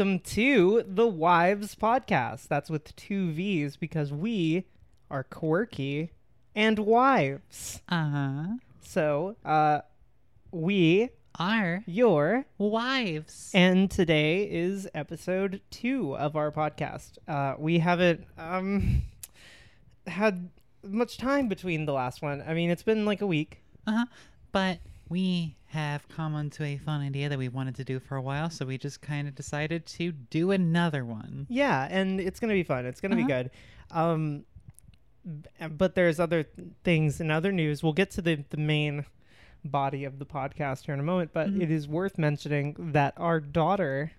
welcome to the Wives Podcast. That's with two V's because we are quirky and wives. Uh huh. So, uh, we, are your, wives. and today is episode two of our podcast. Uh, we haven't um had much time between the last one. I mean, it's been like a week. Uh huh. But we have come onto a fun idea that we wanted to do for a while, so we just kind of decided to do another one. Yeah, and it's gonna be fun. It's gonna Uh-huh. be good. Um, but there's other things and other news. We'll get to the the main body of the podcast here in a moment. But Mhm. it is worth mentioning that our daughter,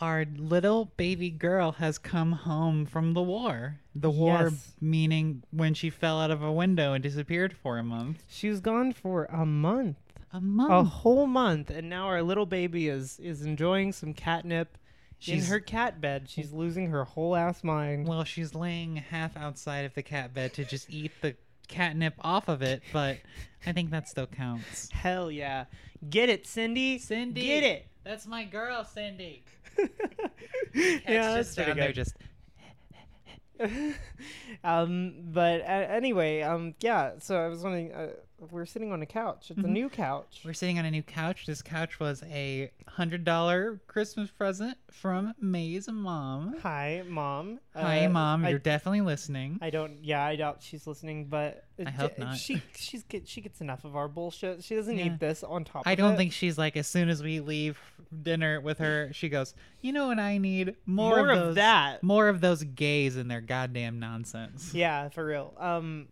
Our little baby girl has come home from the war. The war Yes. meaning when she fell out of a window and disappeared for a month. she was gone for a month, A month. a whole month, and now our little baby is is enjoying some catnip. She's in her cat bed, she's losing her whole ass mind. Well, she's laying half outside of the cat bed to just eat the catnip off of it, but I think that still counts. Hell yeah, get it, Cindy. Cindy, get it. That's my girl, Cindy. yeah, that's just pretty good. just um, but uh, anyway, um, yeah. So I was wondering, uh, we're sitting on a couch. It's a Mhm. new couch. we're sitting on a new couch. This couch was a hundred dollar Christmas present from May's mom. Hi, mom. Hi, Uh, mom. You're definitely listening. I don't. Yeah, I doubt she's listening, but I hope j- not. She she's get, she gets enough of our bullshit. She doesn't Yeah. need this on top. I don't it. think she's like as soon as we leave dinner with her, she goes, "You know what I need? More, more, of, of that. More of those gays and their goddamn nonsense." Yeah, for real. Um,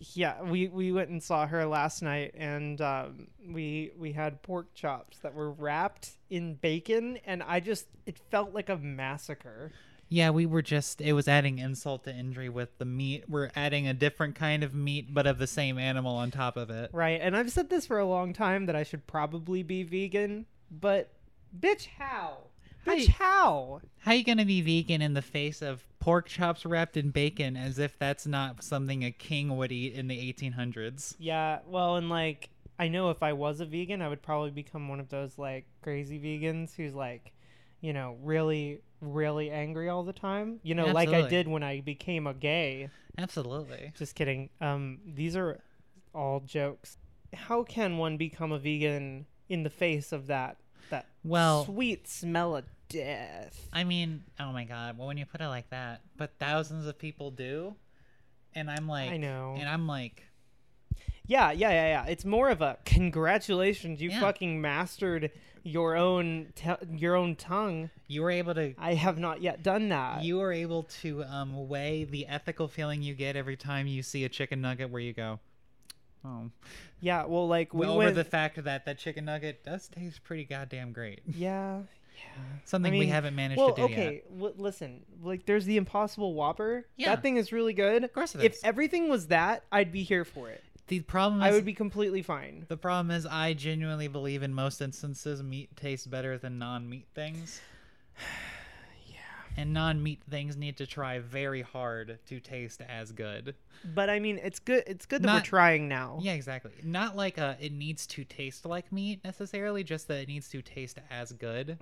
yeah, we we went and saw her last night, and um, we we had pork chops that were wrapped in bacon, and I just it felt like a massacre. Yeah, we were just it was adding insult to injury with the meat. We're adding a different kind of meat but of the same animal on top of it. Right, and I've said this for a long time that I should probably be vegan, but bitch, how? Bitch, how? How you gonna be vegan in the face of pork chops wrapped in bacon as if that's not something a king would eat in the 1800s? Yeah, well, and like I know if I was a vegan, I would probably become one of those like crazy vegans who's like, you know, really really angry all the time. You know, like I did when I became a gay. Absolutely. Just kidding. Um these are all jokes. How can one become a vegan in the face of that that Well- sweet smell of death? I mean, oh my god, well when you put it like that, but thousands of people do, and I'm like, I know. and I'm like, Yeah, yeah, yeah, yeah. It's more of a congratulations, you Yeah. fucking mastered your own te- your own tongue. you were able to I have not yet done that. you were able to um, weigh the ethical feeling you get every time you see a chicken nugget where you go, oh, yeah, well, like we over went. the fact that that chicken nugget does taste pretty goddamn great. yeah, Something we mean, haven't managed well, to do yet. okay. W- listen, like there's the Impossible Whopper. Yeah. that thing is really good. Of course it If is. everything was that, I'd be here for it. The problem is I would be completely fine. the problem is I genuinely believe in most instances meat tastes better than non-meat things. Yeah, And non-meat things need to try very hard to taste as good. but I mean, it's good. It's good that we're trying now. Yeah, exactly. Not like uh it needs to taste like meat necessarily, just that it needs to taste as good.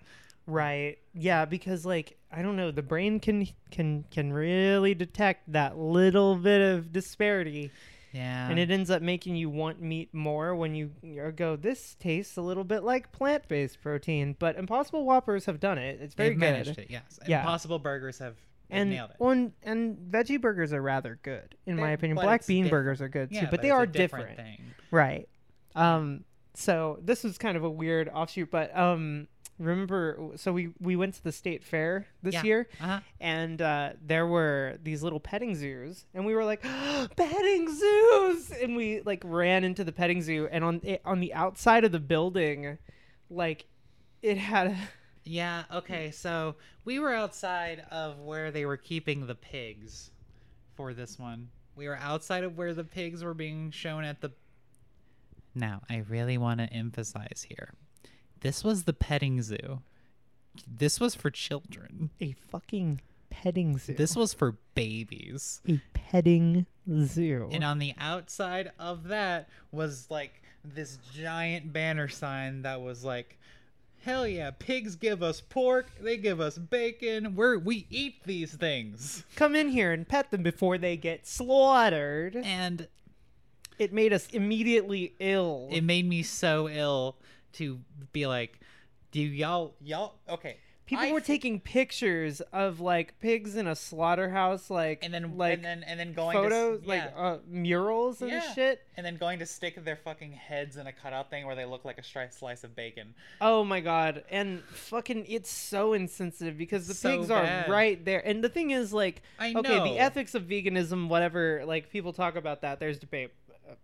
Right. Yeah, because like I don't know, the brain can can can really detect that little bit of disparity. Yeah. and it ends up making you want meat more when you go this tastes a little bit like plant-based protein but impossible whoppers have done it it's very They've good managed it, yes. Yeah. Impossible Burgers have and nailed it. on and veggie burgers are rather good in my They're- opinion black bean different. burgers are good yeah, too but, they are different, thing. right um so this was kind of a weird offshoot but um remember so we we went to the state fair this Yeah. year Uh-huh. and uh, there were these little petting zoos and we were like petting zoos and we like ran into the petting zoo and on it, on the outside of the building like it had a Yeah, okay, so we were outside of where they were keeping the pigs for this one. We were outside of where the pigs were being shown at the Now, I really want to emphasize here. This was the petting zoo. This was for children. a fucking petting zoo This was for babies. a petting zoo And on the outside of that was like this giant banner sign that was like Hell yeah, pigs give us pork, they give us bacon. We're we eat these things. Come in here and pet them before they get slaughtered. And It made us immediately ill. it made me so ill to be like, do y'all y'all okay. People I were taking pictures of like pigs in a slaughterhouse, like and then like and then and then going photos, to, like yeah. uh, murals and Yeah. shit. and then going to stick their fucking heads in a cutout thing where they look like a slice of bacon. Oh my god! And fucking, it's so insensitive because the So pigs are right there. And the thing is, like, I okay, know. the ethics of veganism, whatever. Like, people talk about that. There's debate.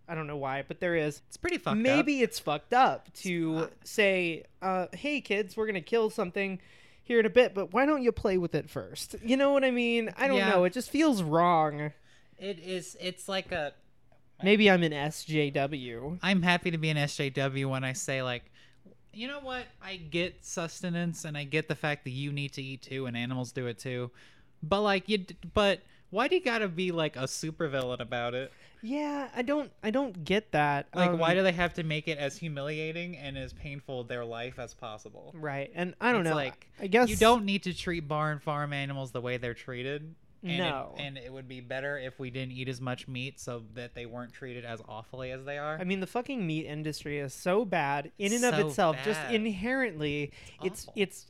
I don't know why, but there is. It's pretty fucked up. Maybe it's fucked up to say, uh, "Hey, kids, we're gonna kill something." Here in a bit, but why don't you play with it first? You know what I mean? I don't Yeah. know. It just feels wrong. It is. It's like a. Maybe I'm an SJW. I'm happy to be an SJW when I say like, you know what? I get sustenance and I get the fact that you need to eat too and animals do it too, but like you. But why do you gotta be like a supervillain about it? Yeah, I don't. I don't get that. Like, Um, why do they have to make it as humiliating and as painful their life as possible? Right, and I don't It's know. like, I guess You don't need to treat barn farm animals the way they're treated. And it- No. and it would be better if we didn't eat as much meat so that they weren't treated as awfully as they are. I mean, the fucking meat industry is so bad in and of So itself. Just inherently, it's awful. it's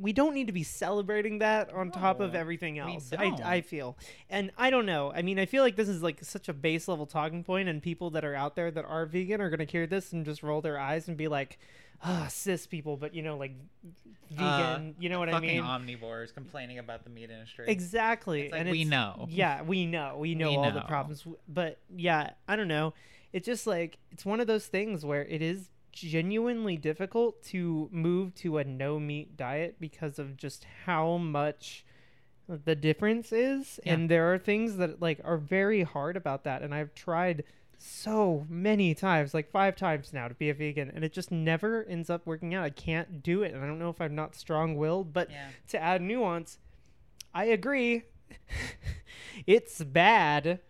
we don't need to be celebrating that on top of everything else. I I feel, and I don't know. I mean, I feel like this is like such a base level talking point, and people that are out there that are vegan are gonna hear this and just roll their eyes and be like, "Ah, cis people," but you know, like vegan. you know what I mean? omnivores complaining about the meat industry. Exactly. Like, and we it's- know. Yeah, we know. We know We all the problems. But yeah, I don't know. It's just like it's one of those things where it is genuinely difficult to move to a no meat diet because of just how much the difference is Yeah. and there are things that like are very hard about that and I've tried so many times like 5 times now to be a vegan and it just never ends up working out. I can't do it and I don't know if I'm not strong-willed, but Yeah. to add nuance, I agree. it's bad.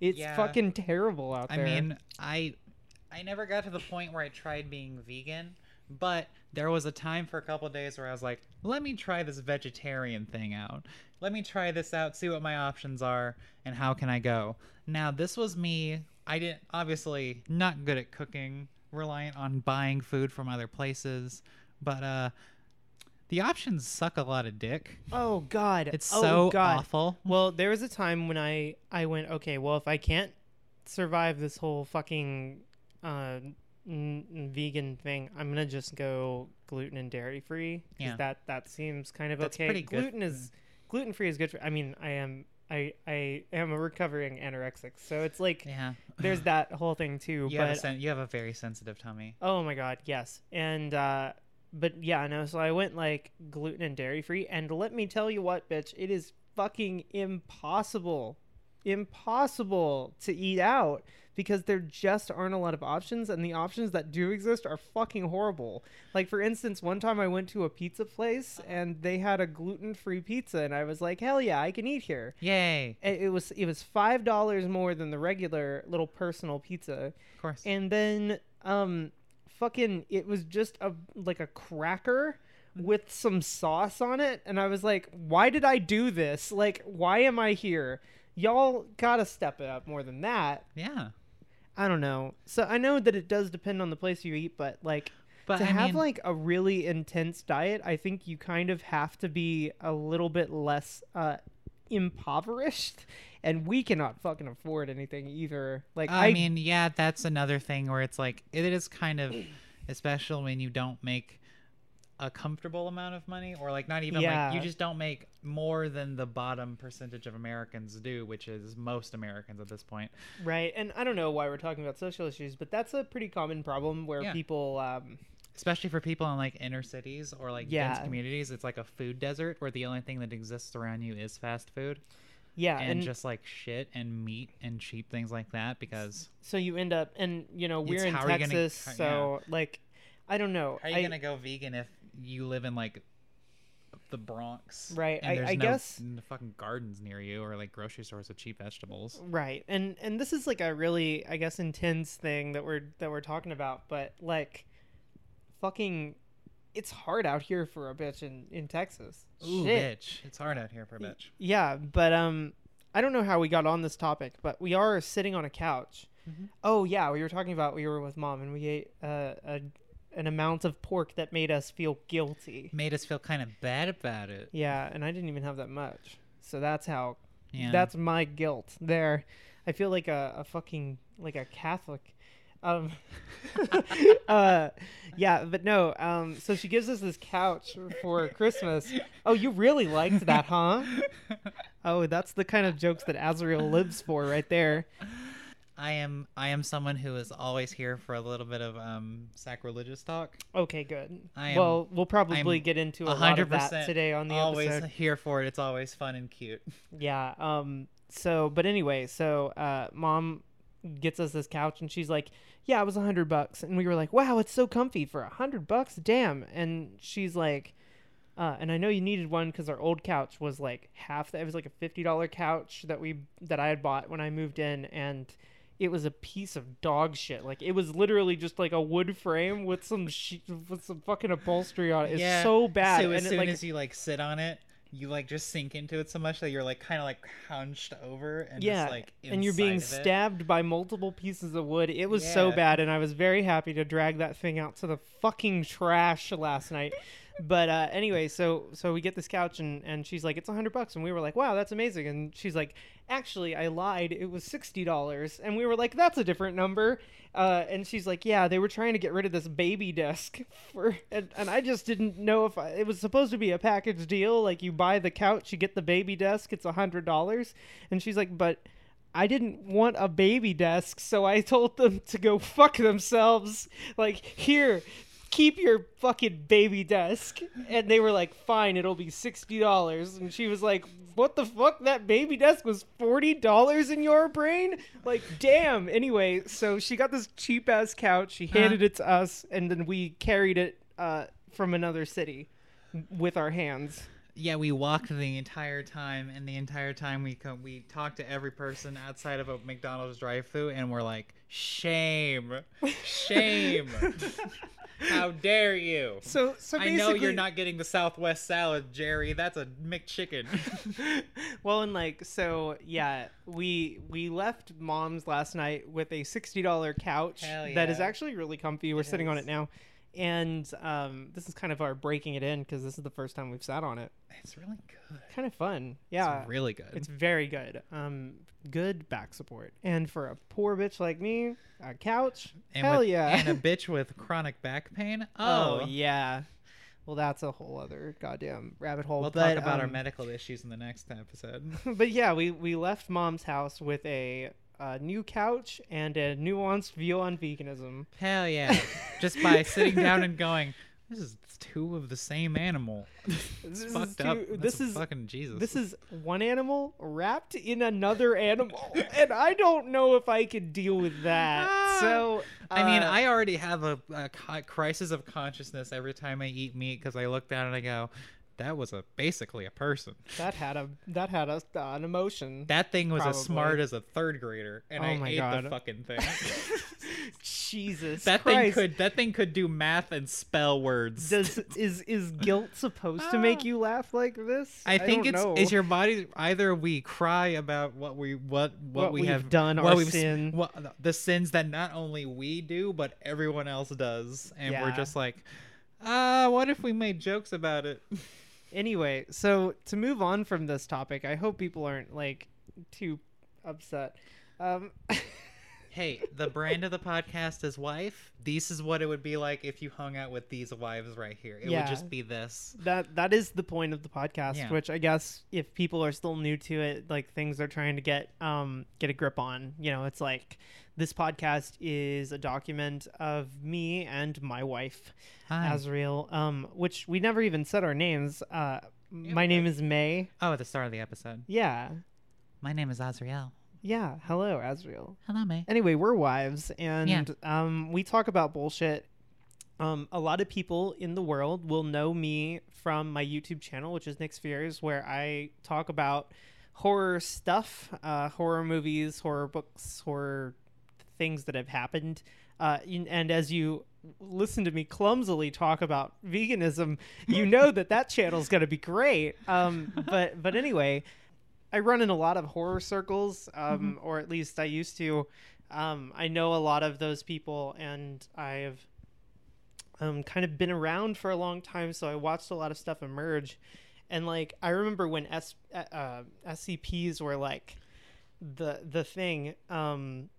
It's Yeah. fucking terrible out there. I mean, I I never got to the point where I tried being vegan, but there was a time for a couple of days where I was like, let me try this vegetarian thing out. Let me try this out, see what my options are, and how can I go. Now, this was me. I didn't obviously not good at cooking, reliant on buying food from other places, but uh the options suck a lot of dick. oh god, It's oh, so god. awful. Well, there was a time when I I went okay. Well, if I can't survive this whole fucking uh, n- vegan thing, I'm gonna just go gluten and dairy free. Yeah. that that seems kind of That's okay. pretty good. gluten is gluten free is good for. I mean, I am I I am a recovering anorexic, so it's like Yeah. there's that whole thing too. You but have, a sen- you have a very sensitive tummy. Oh my god, yes. And uh but yeah, no, so I went like gluten and dairy free and let me tell you what, bitch, it is fucking impossible. Impossible to eat out because there just aren't a lot of options and the options that do exist are fucking horrible. Like for instance, one time I went to a pizza place and they had a gluten-free pizza and I was like, "Hell yeah, I can eat here." Yay. It it was it was $5 more than the regular little personal pizza Of course. and then um fucking it was just a like a cracker with some sauce on it and i was like why did i do this like why am i here y'all gotta step it up more than that yeah. I don't know. So i know that it does depend on the place you eat but like But to I have mean, like a really intense diet i think you kind of have to be a little bit less uh impoverished and we cannot fucking afford anything either. Like I, mean, yeah, that's another thing where it's like it is kind of, especially when you don't make a comfortable amount of money, or like not even like you just don't make more than the bottom percentage of Americans do, which is most Americans at this point. Right, and I don't know why we're talking about social issues, but that's a pretty common problem where Yeah. people, um, Especially for people in like inner cities or like dense communities, it's like a food desert where the only thing that exists around you is fast food yeah, and, and, just like shit and meat and cheap things like that. Because so you end up, and you know, we're in how are you gonna- Texas, how- so like, I don't know. How are you I, gonna go vegan if you live in like the Bronx? Right, And I- there's I no guess- n- fucking gardens near you or like grocery stores with cheap vegetables. Right, and and this is like a really, I guess, intense thing that we're that we're talking about, but like, fucking, it's hard out here for a bitch in in Texas. Ooh, Shit. bitch. It's hard out here for a bitch. Yeah, but um, I don't know how we got on this topic, but we are sitting on a couch. Mhm. Oh yeah, we were talking about we were with mom and we ate uh, a an amount of pork that made us feel guilty. Made us feel kind of bad about it. Yeah, and I didn't even have that much, so that's how Yeah. that's my guilt there. I feel like a, a fucking like a Catholic. Um, uh, yeah, but no. Um, so she gives us this couch for Christmas. Oh, you really liked that, huh? Oh, that's the kind of jokes that Azrael lives for, right there. I am I am someone who is always here for a little bit of um sacrilegious talk. Okay, good. I am- well, we'll probably I'm get into a lot hundred of that percent today on the always episode. here for it. It's always fun and cute. Yeah. Um. So, but anyway, so uh, mom gets us this couch, and she's like, "Yeah, it was a hundred bucks," and we were like, "Wow, it's so comfy for a hundred bucks, damn!" And she's like, uh, "And I know you needed one because our old couch was like half. That it was like a fifty dollar couch that we that I had bought when I moved in, and." It was a piece of dog shit. Like it was literally just like a wood frame with some she- with some fucking upholstery on it. It's Yeah, so bad. So as and it, soon like, as you like sit on it, you like just sink into it so much that you're like kind of like hunched over and yeah, just like and you're being it. stabbed by multiple pieces of wood. It was so bad, and I was very happy to drag that thing out to the fucking trash last night. But uh, anyway, so so we get this couch, and and she's like, "It's a hundred bucks," and we were like, "Wow, that's amazing." And she's like, "Actually, I lied. It was sixty dollars," and we were like, "That's a different number." Uh, and she's like, "Yeah, they were trying to get rid of this baby desk for," and, and I just didn't know if I, it was supposed to be a package deal. Like you buy the couch, you get the baby desk. It's a hundred dollars, and she's like, "But." I didn't want a baby desk, so I told them to go fuck themselves. Like, here, keep your fucking baby desk. And they were like, fine, it'll be $60. And she was like, what the fuck? That baby desk was $40 in your brain? Like, damn. Anyway, so she got this cheap ass couch. She handed it to us, and then we carried it uh, from another city with our hands. Yeah, we walked the entire time, and the entire time we co- we talked to every person outside of a McDonald's drive-through, and we're like, "Shame, shame! How dare you!" So, so I know you're not getting the Southwest salad, Jerry. That's a McChicken. well, and like so, yeah, we we left mom's last night with a sixty dollar couch Hell that is actually really comfy. We're It sitting on it now, and um, this is kind of our breaking it in because this is the first time we've sat on it. it's really good. Kind of fun, yeah. it's really good. It's very good. Um, good back support, and for a poor bitch like me, a couch. and hell with- yeah. and a bitch with chronic back pain. oh Oh, yeah. Well, that's a whole other goddamn rabbit hole. We'll but, talk about our um, medical issues in the next episode. but yeah, we we left mom's house with a, uh new couch and a nuanced view on veganism. Hell yeah! Just by sitting down and going, this is two of the same animal. This is fucked too- up. this is fucking Jesus. this is one animal wrapped in another animal, and I don't know if I could deal with that. Ah. So I mean, uh, I already have a, a crisis of consciousness every time I eat meat because I look down and I go, "That was a basically a person. that had a that had a, uh, an emotion. That thing was as smart as a third grader, and Oh I my ate God. the fucking thing. Jesus, that thing could that thing could do math and spell words. Does is is guilt supposed to make Ah. you laugh like this? I think don't it's know. is your body either we cry about what we what what, What we have done, our sin. what, the sins that not only we do but everyone else does, and we're just like, ah, what if we made jokes about it? Anyway, so to move on from this topic, I hope people aren't like too upset. Um, hey, the brand of the podcast is wife. This is what it would be like if you hung out with these wives right here. It Yeah. would just be this. that that is the point of the podcast, Yeah. which I guess if people are still new to it, like things they're trying to get um get a grip on, you know, it's like this podcast is a document of me and my wife, Hi. Azriel, um, which we never even said our names. Uh, my name is May. oh, at the start of the episode. Yeah, My name is Azriel. yeah. Hello, Azriel. Hello, May. anyway, we're wives, and um, we talk about bullshit. Um, a lot of people in the world will know me from my YouTube channel, which is Nick Spheres, where I talk about horror stuff, uh, horror movies, horror books, horror things that have happened. Uh, and as you listen to me clumsily talk about veganism, you know that that channel is going to be great. Um, but but anyway, I run in a lot of horror circles, um, or at least I used to. Um, I know a lot of those people, and I've um, kind of been around for a long time, so I watched a lot of stuff emerge. And like I remember when S uh, SCPs were like the the thing. Um,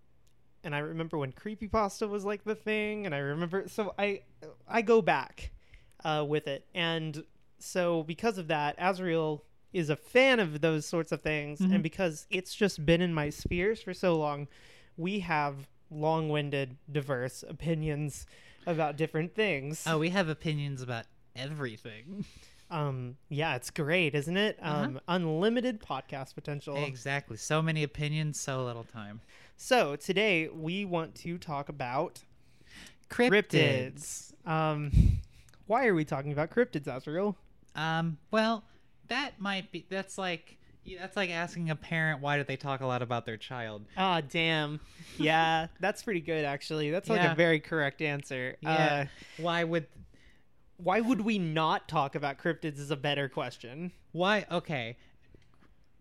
and I remember when creepypasta was like the thing, and I remember so I I go back uh, with it, and so because of that, Azrael is a fan of those sorts of things, Mhm. and because it's just been in my spheres for so long, we have long-winded, diverse opinions about different things. Oh, we have opinions about everything. Um, yeah, it's great, isn't it? Uh-huh. Um, unlimited podcast potential. Exactly. So many opinions, so little time. So today we want to talk about Cryptids. cryptids. Um, why are we talking about cryptids, Azrael? Um, well, that might be. That's like. That's like asking a parent why did they talk a lot about their child. Ah, damn. Yeah, that's pretty good, actually. That's like Yeah. a very correct answer. Yeah. Uh, Why would? why would we not talk about cryptids is a better question. Why? Okay.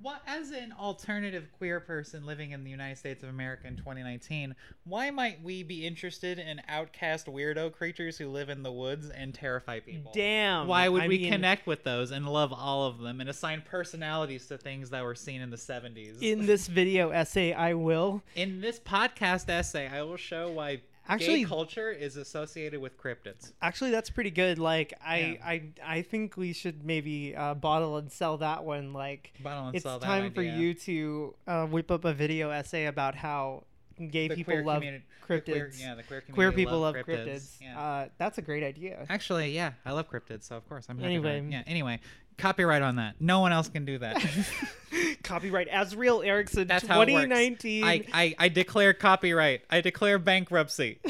What, as an alternative queer person living in the United States of America in 2019, why might we be interested in outcast weirdo creatures who live in the woods and terrify people? Damn. Why would I we mean, connect with those and love all of them and assign personalities to things that were seen in the 70s? In this video essay, I will. In this podcast essay, I will show why Actually- gay culture is associated with cryptids. Actually, that's pretty good. Like, I, Yeah. I, I think we should maybe uh, bottle and sell that one. Like, Bottle and it's sell that time for you to uh, whip up a video essay about how gay The people love cryptids. queer- yeah, the queer, queer people love love cryptids. Yeah. Uh, that's a great idea. Actually, yeah, I love cryptids, so of course I'm. Anyway. Yeah. Anyway, copyright on that. No one else can do that. Copyright Azrael Erickson, That's how it works. 2019. I, I I declare copyright. I declare bankruptcy.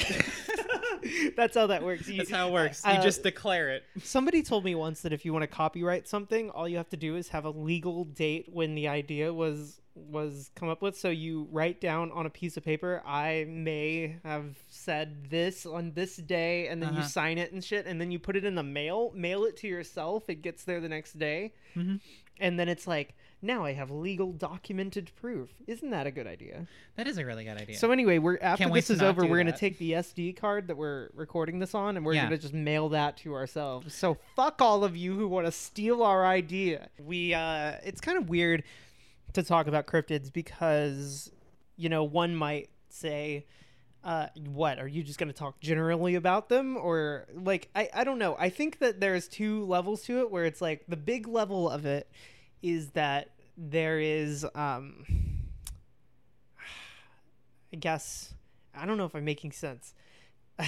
That's how that works. You- That's how it works. You uh, just declare it. Somebody told me once that if you want to copyright something, all you have to do is have a legal date when the idea was was come up with. So you write down on a piece of paper, I may have said this on this day, and then you Uh-huh. sign it and shit, and then you put it in the mail, mail it to yourself. It gets there the next day, Mhm. and then it's like, now I have legal documented proof. Isn't that a good idea? That is a really good idea. So anyway, we're after Can't this is over, we're gonna take the SD card that we're recording this on, and we're Yeah. gonna just mail that to ourselves. So fuck all of you who want to steal our idea. We uh, it's kind of weird to talk about cryptids because you know one might say. Uh, what are you just going to talk generally about them or like I, I don't know i think that there's two levels to it where it's like the big level of it is that there is um I guess I don't know if I'm making sense.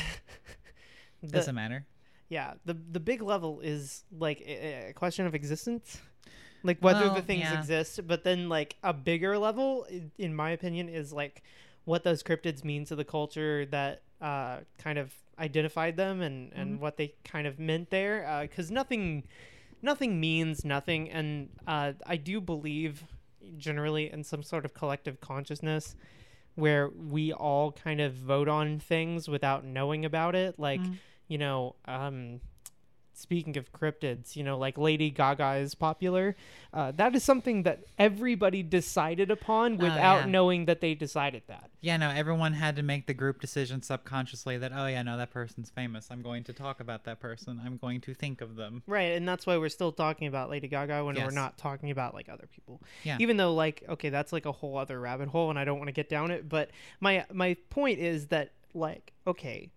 The- doesn't matter. yeah, the the big level is like a, a question of existence, like whether the things yeah. exist. But then like a bigger level, in my opinion, is like what those cryptids mean to the culture that uh, kind of identified them and and Mm-hmm. what they kind of meant there. Because nothing nothing means nothing, and uh, I do believe generally in some sort of collective consciousness where we all kind of vote on things without knowing about it like Mhm. you know um speaking of cryptids you know like lady gaga is popular uh, that is something that everybody decided upon without Oh, yeah. knowing that they decided that Yeah, no, everyone had to make the group decision subconsciously that, oh, yeah, no, that person's famous. I'm going to talk about that person. I'm going to think of them. right and that's why we're still talking about lady gaga when we're not talking about like other people Yeah. even though like okay that's like a whole other rabbit hole and i don't want to get down it but my my point is that like okay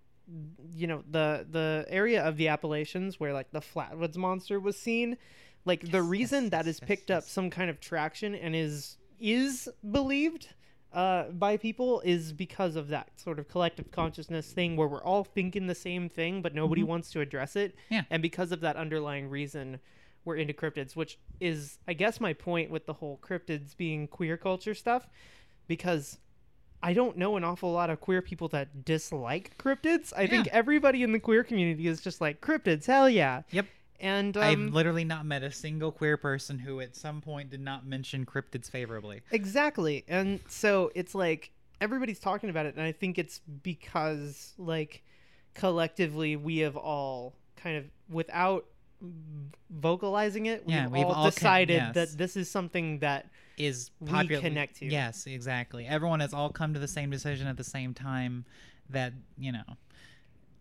you know the the area of the appalachians where like the flatwoods monster was seen like the reason yes, that yes, has picked yes, up yes. some kind of traction and is is believed uh, by people is because of that sort of collective consciousness thing where we're all thinking the same thing but nobody wants to address it Mm-hmm. Yeah. and because of that underlying reason we're into cryptids which is i guess my point with the whole cryptids being queer culture stuff because i don't know an awful lot of queer people that dislike cryptids i think everybody in the queer community is just like cryptids hell yeah Yep. and I've um, literally not met a single queer person who at some point did not mention cryptids favorably. Exactly. And so it's like everybody's talking about it and I think it's because like collectively we have all kind of without vocalizing it, we've, Yeah, we've all, all con- decided yes. that this is something that is popular. connect to. Yes, exactly. Everyone has all come to the same decision at the same time. That you know,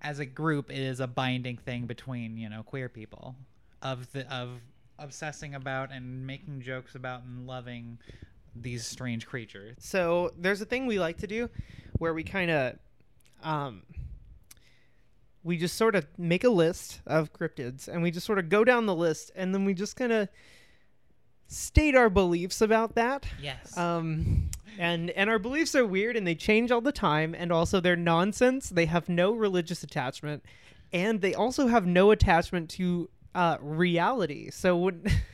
as a group, it is a binding thing between you know queer people of the of obsessing about and making jokes about and loving these strange creatures. So there's a thing we like to do where we kind of, um, we just sort of make a list of cryptids and we just sort of go down the list and then we just kind of state our beliefs about that. Yes. Um, and and our beliefs are weird and they change all the time and also they're nonsense. They have no religious attachment and they also have no attachment to uh, reality. So when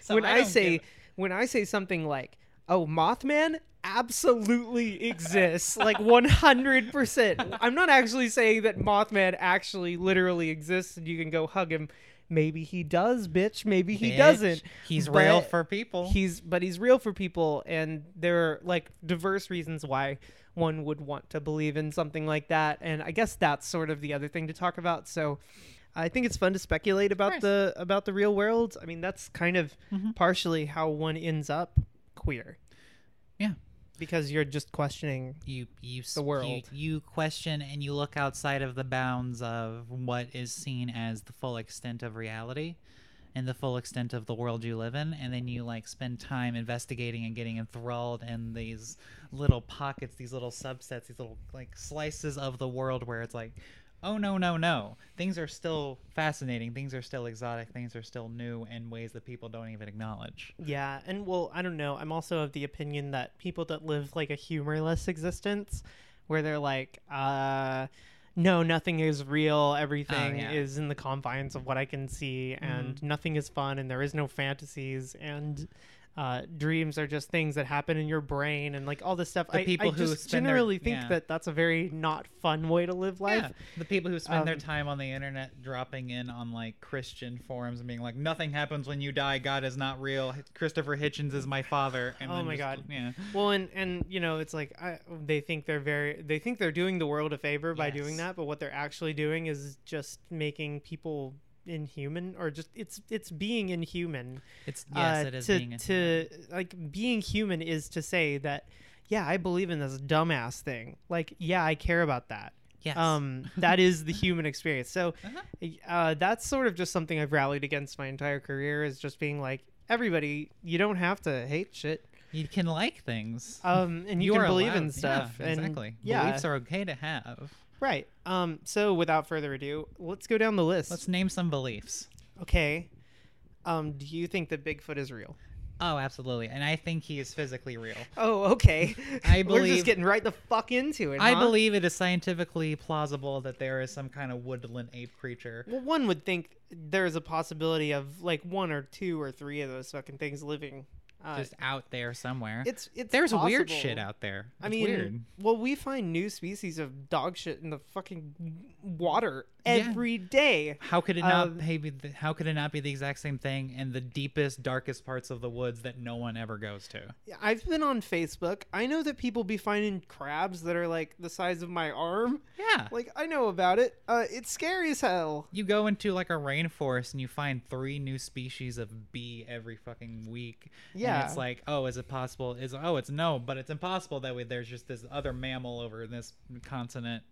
So when I I, say when I say something like, "Oh, Mothman absolutely exists," like 100%. I'm not actually saying that Mothman actually literally exists and you can go hug him. Maybe he does, bitch. Maybe he Bitch, doesn't. He's real for people. He's but he's real for people and there are like diverse reasons why one would want to believe in something like that and I guess that's sort of the other thing to talk about. So I think it's fun to speculate about the about the real world. I mean, that's kind of Mhm. partially how one ends up queer. Yeah. Because you're just questioning you you the you- world. You, question and you look outside of the bounds of what is seen as the full extent of reality and the full extent of the world you live in and then you like spend time investigating and getting enthralled in these little pockets these little subsets these little like slices of the world where it's like oh no no no things are still fascinating things are still exotic things are still new in ways that people don't even acknowledge Yeah, and well, I don't know. I'm also of the opinion that people that live like a humorless existence, where they're like, uh, no, nothing is real. Everything yeah. is in the confines of what I can see, and nothing is fun, and there is no fantasies, and uh, dreams are just things that happen in your brain, and like all this stuff. The I, people I who spend their- generally think yeah. that that's a very not fun way to live life. Yeah, the people who spend their Um, time on the internet dropping in on like Christian forums and being like, "Nothing happens when you die. God is not real. Christopher Hitchens is my father." And Oh my just- God. Yeah, Well, and and you know, it's like I, they think they're very they think they're doing the world a favor by doing that, but what they're actually doing is just making people inhuman or just it's it's being inhuman. it's yes, uh, it is to being to like being human is to say that yeah, I believe in this dumbass thing. Like yeah, I care about that. yes. Um, that is the human experience. So Uh-huh. uh, that's sort of just something I've rallied against my entire career is just being like everybody, you don't have to hate shit. you can like things. Um, and you, are can believe allowed- in stuff. Yeah, and exactly. Yeah. Beliefs are okay to have. Right. Um, so without further ado, let's go down the list. Let's name some beliefs. Okay. Um, do you think that Bigfoot is real? Oh, absolutely. And I think he is physically real. Oh, okay. I believe We're just getting right the fuck into it. I huh? believe it is scientifically plausible that there is some kind of woodland ape creature. Well, one would think there's a possibility of like one or two or three of those fucking things living. Uh, just out there somewhere. it's it's There's weird shit out there. I mean, weird. well, we find new species of dog shit in the fucking water Yeah. every day. How could it not um, be? the- How could it not be the exact same thing in the deepest, darkest parts of the woods that no one ever goes to? Yeah, I've been on Facebook. I know that people be finding crabs that are like the size of my arm. Yeah. Like I know about it. Uh, it's scary as hell. You go into like a rainforest and you find three new species of bee every fucking week. Yeah. And it's like, oh, is it possible? Is oh, it's no, but it's impossible that way. There's just this other mammal over in this continent,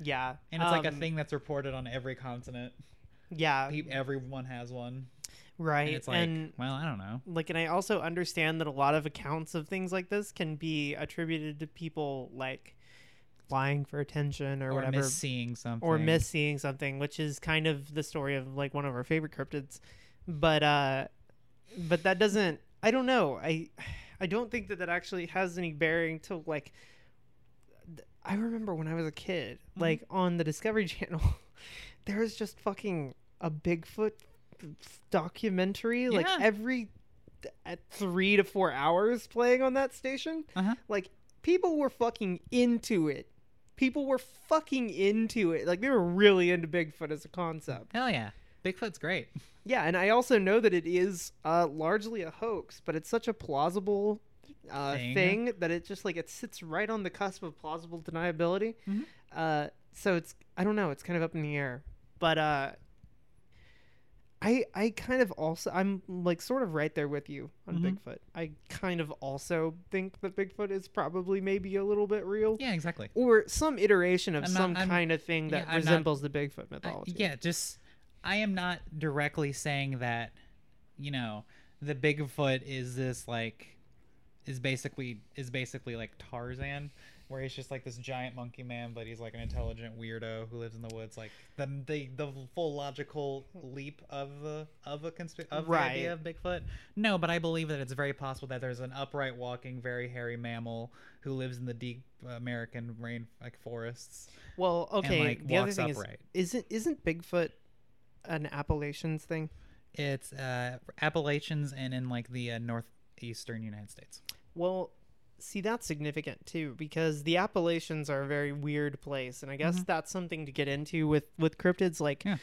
Yeah, and it's like a um, thing that's reported on every continent. Yeah, Everyone has one, right. and it's like, and well, I don't know. like, and I also understand that a lot of accounts of things like this can be attributed to people like lying for attention or, Or whatever, seeing something. or miss seeing something, which is kind of the story of like one of our favorite cryptids. But uh, but that doesn't. I don't know. I I don't think that that actually has any bearing to like. I remember when I was a kid, Mhm. like on the Discovery Channel, there was just fucking a Bigfoot documentary, like every at three to four hours playing on that station. Uh-huh. Like people were fucking into it. People were fucking into it. Like they were really into Bigfoot as a concept. Hell yeah, Bigfoot's great. Yeah, and I also know that it is uh, largely a hoax, but it's such a plausible uh, Thing. thing. that it just like it sits right on the cusp of plausible deniability. Mhm. Uh, so it's I don't know, it's kind of up in the air. But uh I I kind of also I'm like sort of right there with you on Mhm. Bigfoot. I kind of also think that Bigfoot is probably maybe a little bit real. Yeah, exactly. Or some iteration of not- some I'm- kind of thing that yeah, I'm not- resembles the Bigfoot I- mythology. yeah, just I am not directly saying that, you know, the Bigfoot is this like is basically is basically like Tarzan, where he's just like this giant monkey man, but he's like an intelligent weirdo who lives in the woods. Like the the, the full logical leap of the of a consp- of Right. the idea of Bigfoot. No, but I believe that it's very possible that there's an upright walking, very hairy mammal who lives in the deep American rain like forests. Well, okay. like, the other thing upright. is, isn't isn't Bigfoot an Appalachians thing? It's uh, Appalachians and in like the uh, northeastern United States. Well, see that's significant too because the Appalachians are a very weird place, and I guess Mhm. that's something to get into with with cryptids. Like, Yeah.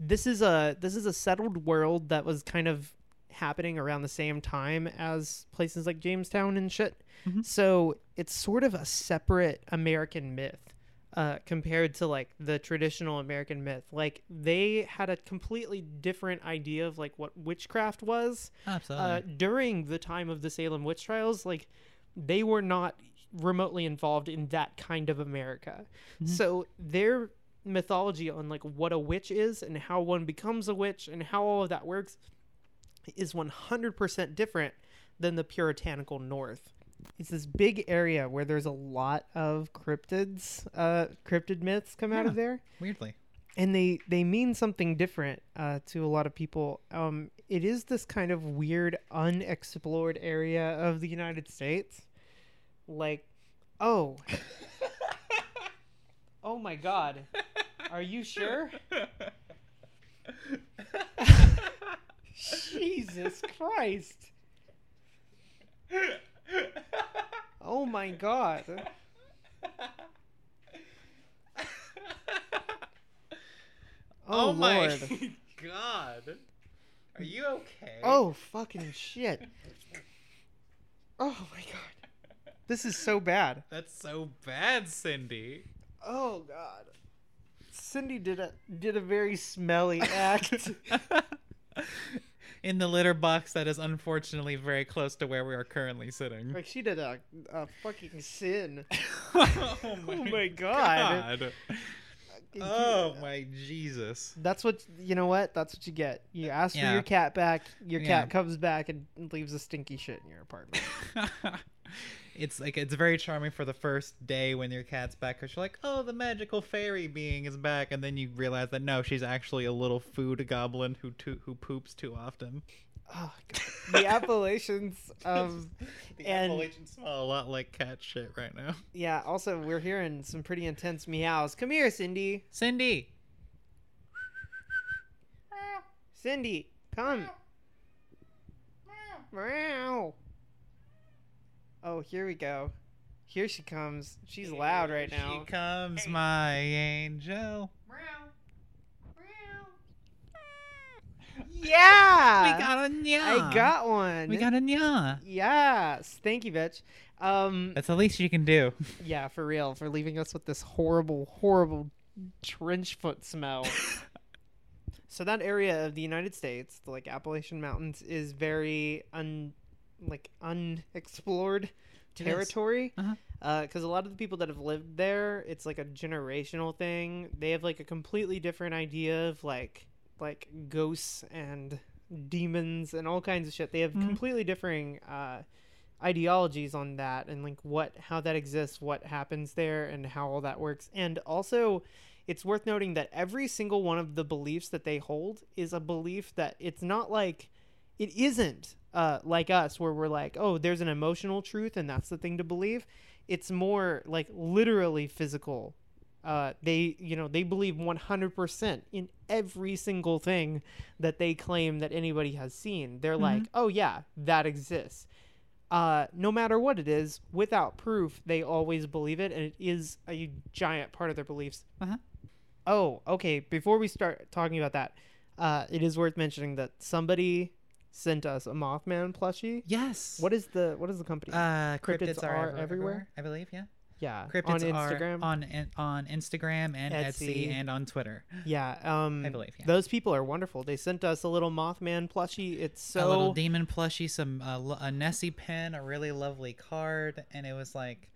this is a this is a settled world that was kind of happening around the same time as places like Jamestown and shit. Mhm. So it's sort of a separate American myth. Uh, compared to like the traditional American myth, like they had a completely different idea of like what witchcraft was, Absolutely. uh, during the time of the Salem witch trials, like they were not remotely involved in that kind of America. Mhm. So their mythology on like what a witch is and how one becomes a witch and how all of that works is 100% different than the puritanical north. It's this big area where there's a lot of cryptids, uh, cryptid myths come out of there Weirdly. and they they mean something different uh, to a lot of people. Um, it is this kind of weird, unexplored area of the United States. Like, oh, oh my God, are you sure? Jesus Christ! Oh my God! Oh, oh, my Lord! god. Are you okay? Oh fucking shit! Oh my God! This is so bad. That's so bad, Cindy. Oh god. Cindy did a did a very smelly act. In the litter box that is unfortunately very close to where we are currently sitting. like she did a, a fucking sin. Oh, oh my God. God. Oh my Jesus. That's what you know what? That's what you get. You uh, ask for your cat back, your Yeah. cat comes back and leaves a stinky shit in your apartment. it's like it's very charming for the first day when your cat's back because you're like, oh, the magical fairy being is back, and then you realize that no, she's actually a little food goblin who to- who poops too often. Oh. The Appalachians um the and- Appalachians smell a lot like cat shit right now. yeah, also we're hearing some pretty intense meows. Come here, Cindy. Cindy, Cindy, come. Meow. Oh, here we go. Here she comes. She's loud right now. She comes, my angel. Yeah. we got a nya. I got one. We got a nya. Yes. Thank you, bitch. Um That's the least you can do. yeah, for real, for leaving us with this horrible, horrible trench foot smell. so that area of the United States, the like Appalachian Mountains, is very un like unexplored territory. Uh-huh. Because a lot of the people that have lived there, it's like a generational thing. They have like a completely different idea of like like ghosts and demons and all kinds of shit. They have Mhm. completely differing uh, ideologies on that and like what how that exists, what happens there, and how all that works. And also, it's worth noting that every single one of the beliefs that they hold is a belief that it's not like it isn't uh, like us where we're like oh there's an emotional truth and that's the thing to believe it's more like literally physical uh, they you know they believe 100% in every single thing that they claim that anybody has seen they're like oh yeah that exists uh, no matter what it is without proof they always believe it and it is a giant part of their beliefs Uh-huh. oh okay before we start talking about that uh, it is worth mentioning that somebody sent us a mothman plushie Yes. what is the what is the company Uh, Cryptids cryptids, are are, everywhere? everywhere, I believe. Yeah. Yeah, Cryptids on Instagram. are on on Instagram and Etsy. Etsy. and on Twitter. yeah, um, I believe, yeah. those people are wonderful. They sent us a little Mothman plushie. It's so a little demon plushie, some uh, a Nessie pen, a really lovely card, and it was like,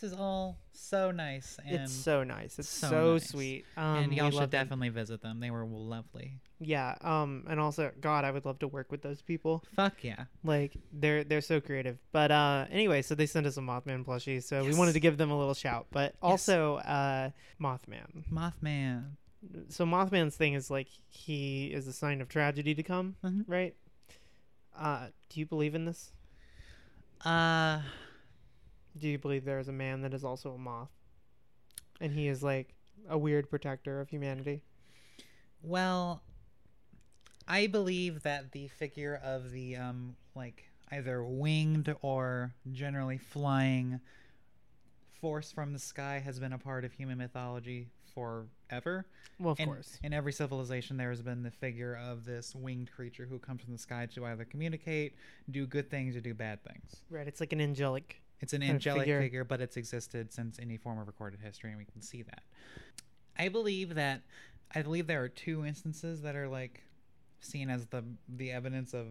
this is all so nice, and it's so nice. It's so so, nice. sweet. Um, and y'all should love them. definitely visit them. They were lovely. Yeah. Um, and also, God, I would love to work with those people. Fuck yeah. Like they're they're so creative. But uh, anyway, so they sent us a Mothman plushie, so we wanted to give them a little shout. But also, uh, Mothman. Mothman. So Mothman's thing is like he is a sign of tragedy to come, Mhm. right? Uh, do you believe in this? Uh, Do you believe there is a man that is also a moth, and he is like a weird protector of humanity? well, I believe that the figure of the um like either winged or generally flying force from the sky has been a part of human mythology forever. Well, of in, course. in every civilization, there has been the figure of this winged creature who comes from the sky to either communicate, do good things, or do bad things. Right. It's like an angelic. It's an angelic figure. figure. but it's existed since any form of recorded history, and we can see that. I believe that I believe there are two instances that are like seen as the the evidence of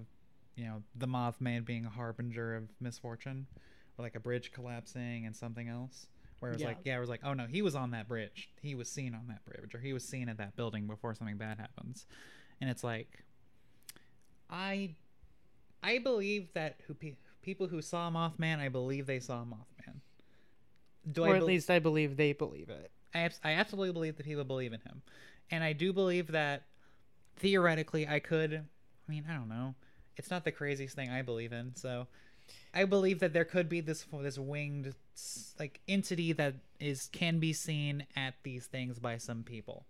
you know the Mothman being a harbinger of misfortune, or like a bridge collapsing and something else. Where it was Yeah. like, yeah, it was like, oh no, he was on that bridge. He was seen on that bridge, or he was seen at that building before something bad happens. And it's like, I, I believe that who people who saw Mothman, I believe they saw Mothman. Do or I at least I believe they believe it. I, I absolutely believe that people believe in him, and I do believe that theoretically I could. I mean, I don't know. It's not the craziest thing I believe in, so I believe that there could be this this winged like entity that is can be seen at these things by some people.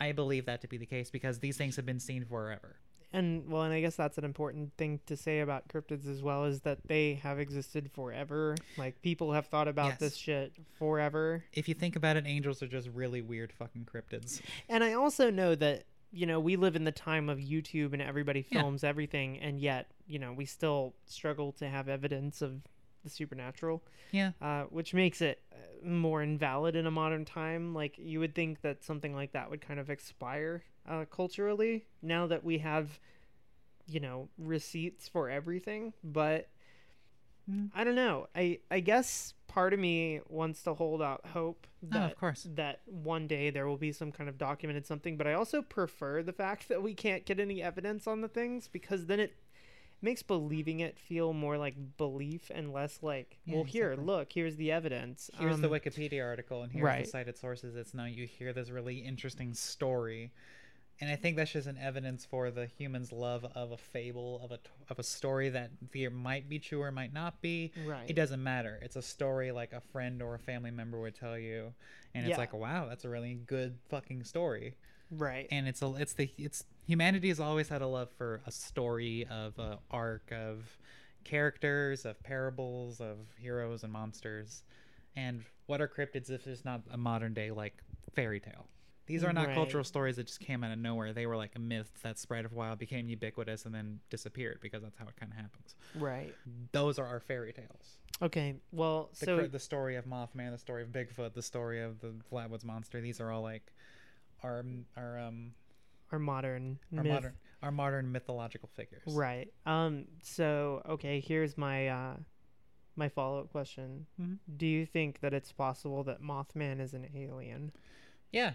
I believe that to be the case because these things have been seen forever. And well, and I guess that's an important thing to say about cryptids as well is that they have existed forever. Like people have thought about Yes. this shit forever. If you think about it, angels are just really weird fucking cryptids. And I also know that you know we live in the time of YouTube and everybody Yeah. films everything, and yet you know we still struggle to have evidence of the supernatural, Yeah. uh, which makes it uh, more invalid in a modern time. Like you would think that something like that would kind of expire uh, culturally now that we have, you know, receipts for everything. But Mm. I don't know. I I guess part of me wants to hold out hope Oh, that of course. that one day there will be some kind of documented something. But I also prefer the fact that we can't get any evidence on the things because then it makes believing it feel more like belief and less like, Yeah, well, here, exactly. look, here's the evidence. Here's the Um, Wikipedia article, and here's right. the cited sources. It's now you hear this really interesting story, and I think that's just an evidence for the human's love of a fable, of a of a story that either might be true or might not be. Right. It doesn't matter. It's a story like a friend or a family member would tell you, and it's Yeah. like, wow, that's a really good fucking story. Right. And it's a it's the it's humanity has always had a love for a story of a arc of characters of parables of heroes and monsters and what are cryptids if it's not a modern day like fairy tale these are not Right. cultural stories that just came out of nowhere they were like a myth that spread a while became ubiquitous and then disappeared because that's how it kind of happens right. those are our fairy tales Okay. Well, the, so the story of mothman the story of bigfoot the story of the flatwoods monster these are all like our our um our modern our myth. modern our modern mythological figures. Right. Um. So okay, here's my uh, my follow up question. Mhm. Do you think that it's possible that Mothman is an alien? Yeah.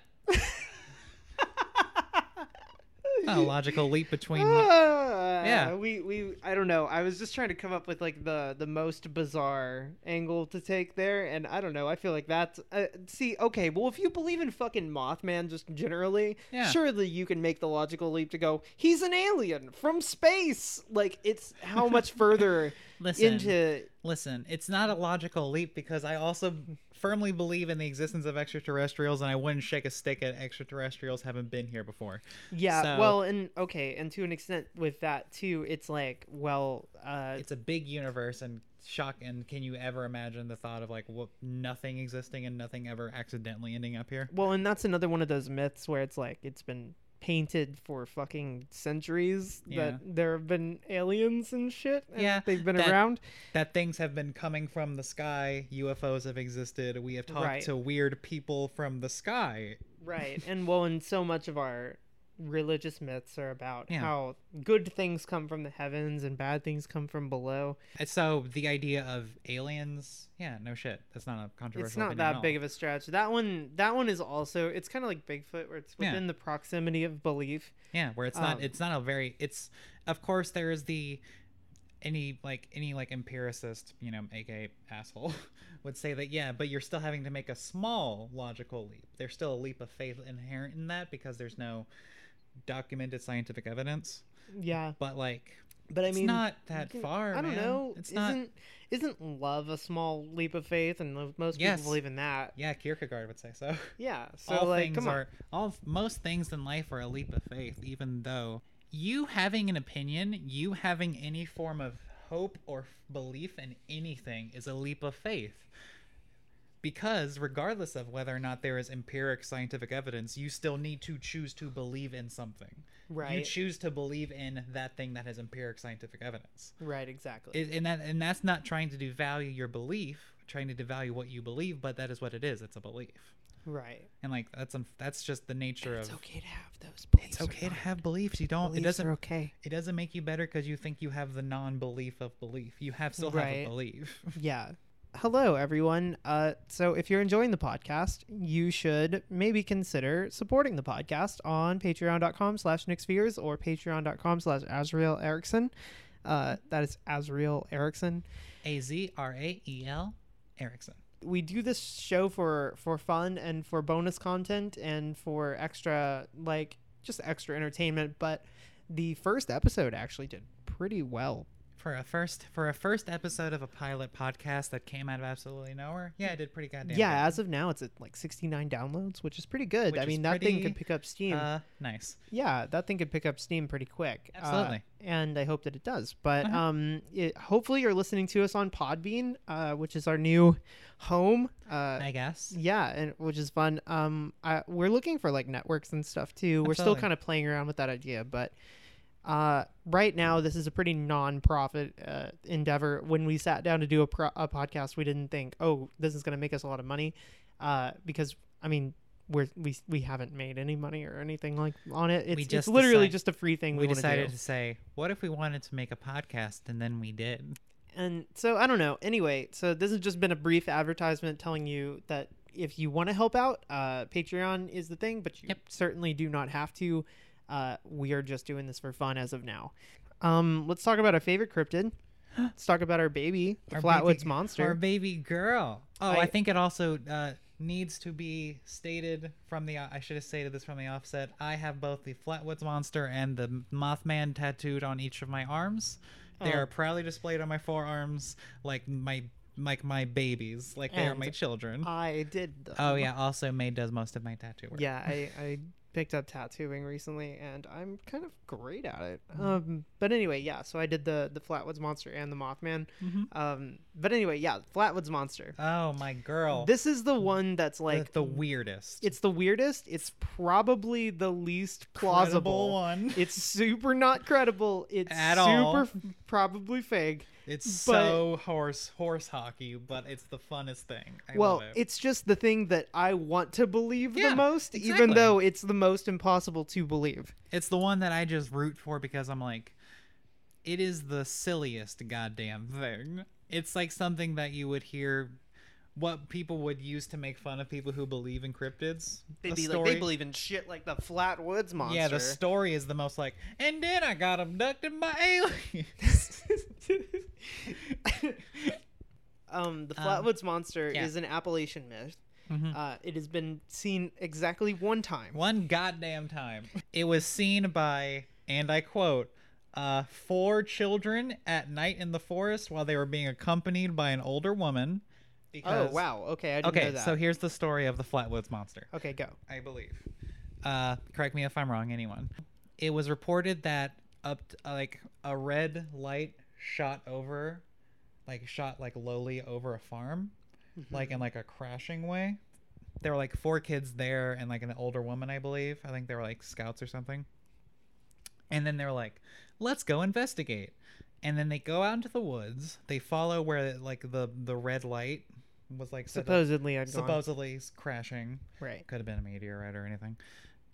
Not a logical leap between Ah, Yeah. we we I don't know. I was just trying to come up with like the the most bizarre angle to take there, and I don't know. I feel like that's uh, see. Okay, well, if you believe in fucking Mothman just generally, Yeah. surely you can make the logical leap to go. He's an alien from space. Like it's how much further listen. into listen, it's not a logical leap because I also firmly believe in the existence of extraterrestrials, and I wouldn't shake a stick at extraterrestrials haven't been here before. yeah. So- well, and okay, and to an extent with that too, it's like well, uh, It's a big universe, and shock. And can you ever imagine the thought of like what nothing existing and nothing ever accidentally ending up here? Well, and that's another one of those myths where it's like it's been painted for fucking centuries Yeah. that there have been aliens and shit. And Yeah, they've been that- around. that things have been coming from the sky. UFOs have existed. We have talked Right. to weird people from the sky. Right. and well, and so much of our religious myths are about Yeah. how good things come from the heavens and bad things come from below. So the idea of aliens, yeah, no shit. That's not a controversial. It's not that big of a stretch. That one that one is also it's kind of like Bigfoot where it's Yeah. within the proximity of belief. Yeah, where it's not Um, it's not a very it's of course there is the any like any like empiricist, you know, aka asshole would say that yeah, but you're still having to make a small logical leap. There's still a leap of faith inherent in that because there's no documented scientific evidence. Yeah. But like But I mean, it's not that can- far. I don't man. know. It's isn't not isn't love a small leap of faith and most Yes. people believe in that. yeah, Kierkegaard would say so. Yeah. So all like things come on. are all most things in life are a leap of faith even though you having an opinion you having any form of hope or f- belief in anything is a leap of faith because regardless of whether or not there is empiric scientific evidence you still need to choose to believe in something Right. you choose to believe in that thing that has empiric scientific evidence Right, exactly. it, and that and that's not trying to devalue your belief trying to devalue what you believe but that is what it is it's a belief right. and like that's un- that's just the nature of It's okay to have those beliefs. it's okay to have beliefs you don't it doesn't are okay. it doesn't make you better because you think you have the non-belief of belief you have still have a belief Yeah. Hello, everyone. Uh, so, if you're enjoying the podcast, you should maybe consider supporting the podcast on patreon.com slash nickspheres or patreon.com slash Azrael Erickson. Uh, that is Azrael Erickson. a-z-r-a-e-l erickson We do this show for, for fun and for bonus content and for extra, like, just extra entertainment. But the first episode actually did pretty well. For a first for a first episode of a pilot podcast that came out of absolutely nowhere yeah it did pretty goddamn yeah, as of now, it's at like 69 downloads, which is pretty good. Which I mean, that thing could pick up steam. uh nice Yeah, that thing could pick up steam pretty quick. Uh, Absolutely. and I hope that it does. But Uh-huh. um, it, hopefully you're listening to us on Podbean, uh, which is our new home. Uh, i guess yeah, and which is fun. Um, I, we're looking for like networks and stuff too. We're still kind of playing around with that idea, but uh, right now this is a pretty non-profit uh, endeavor. When we sat down to do a, pro- a podcast, we didn't think, oh, this is going to make us a lot of money, uh, because I mean. We're, we we haven't made any money or anything like on it. It's, it's literally decide- just a free thing we, we decided to say what if we wanted to make a podcast and then we did And so I don't know. Anyway, so this has just been a brief advertisement telling you that if you want to help out, uh, Patreon is the thing, but you Yep. certainly do not have to. Uh, we are just doing this for fun as of now. Um, let's talk about our favorite cryptid. let's talk about our baby, the Our Flatwoods baby- monster. Our baby girl. Oh, I, I- think it also uh, needs to be stated from the. I should have stated this from the offset. I have both the Flatwoods monster and the Mothman tattooed on each of my arms. They Oh. are proudly displayed on my forearms, like my like my babies, like they are my children. I did. Them. oh yeah, also May does most of my tattoo work. Yeah, I, I picked up tattooing recently, and I'm kind of great at it. Mm-hmm. Um, but anyway, yeah. So I did the the Flatwoods monster and the Mothman. Mhm. Um, but anyway, yeah, Flatwoods monster. Oh my girl. This is the one that's like the, weirdest. It's the weirdest. It's probably the least Credible plausible. one. It's super not credible. It's At super all. probably fake. It's but- so horse horse hockey, but it's the funnest thing. I well, love it. it's just the thing that I want to believe Yeah, the most, exactly. even though it's the most impossible to believe. It's the one that I just root for because I'm like, it is the silliest goddamn thing. It's like something that you would hear what people would use to make fun of people who believe in cryptids. They'd The be like, story- they believe in shit like the Flatwoods monster. Yeah, the story is the most like, and then I got abducted by aliens. um, the Um, Flatwoods monster yeah. is an Appalachian myth. Mhm. Uh, it has been seen exactly one time. One goddamn time. It was seen by, and I quote, uh, four children at night in the forest while they were being accompanied by an older woman. Oh wow! Okay, I didn't know Okay, that. so here's the story of the Flatwoods monster. okay, go. I believe. Uh, correct me if I'm wrong, anyone. It was reported that up t- uh, like a red light shot over, like shot like lowly over a farm, Mm-hmm. like in like a crashing way. there were like four kids there and like an older woman, I believe. I think they were like scouts or something. And then they were like, "Let's go investigate." And then they go out into the woods. They follow where like the the red light was like set up- Supposedly, gone. supposedly crashing. Right. Could have been a meteorite or anything.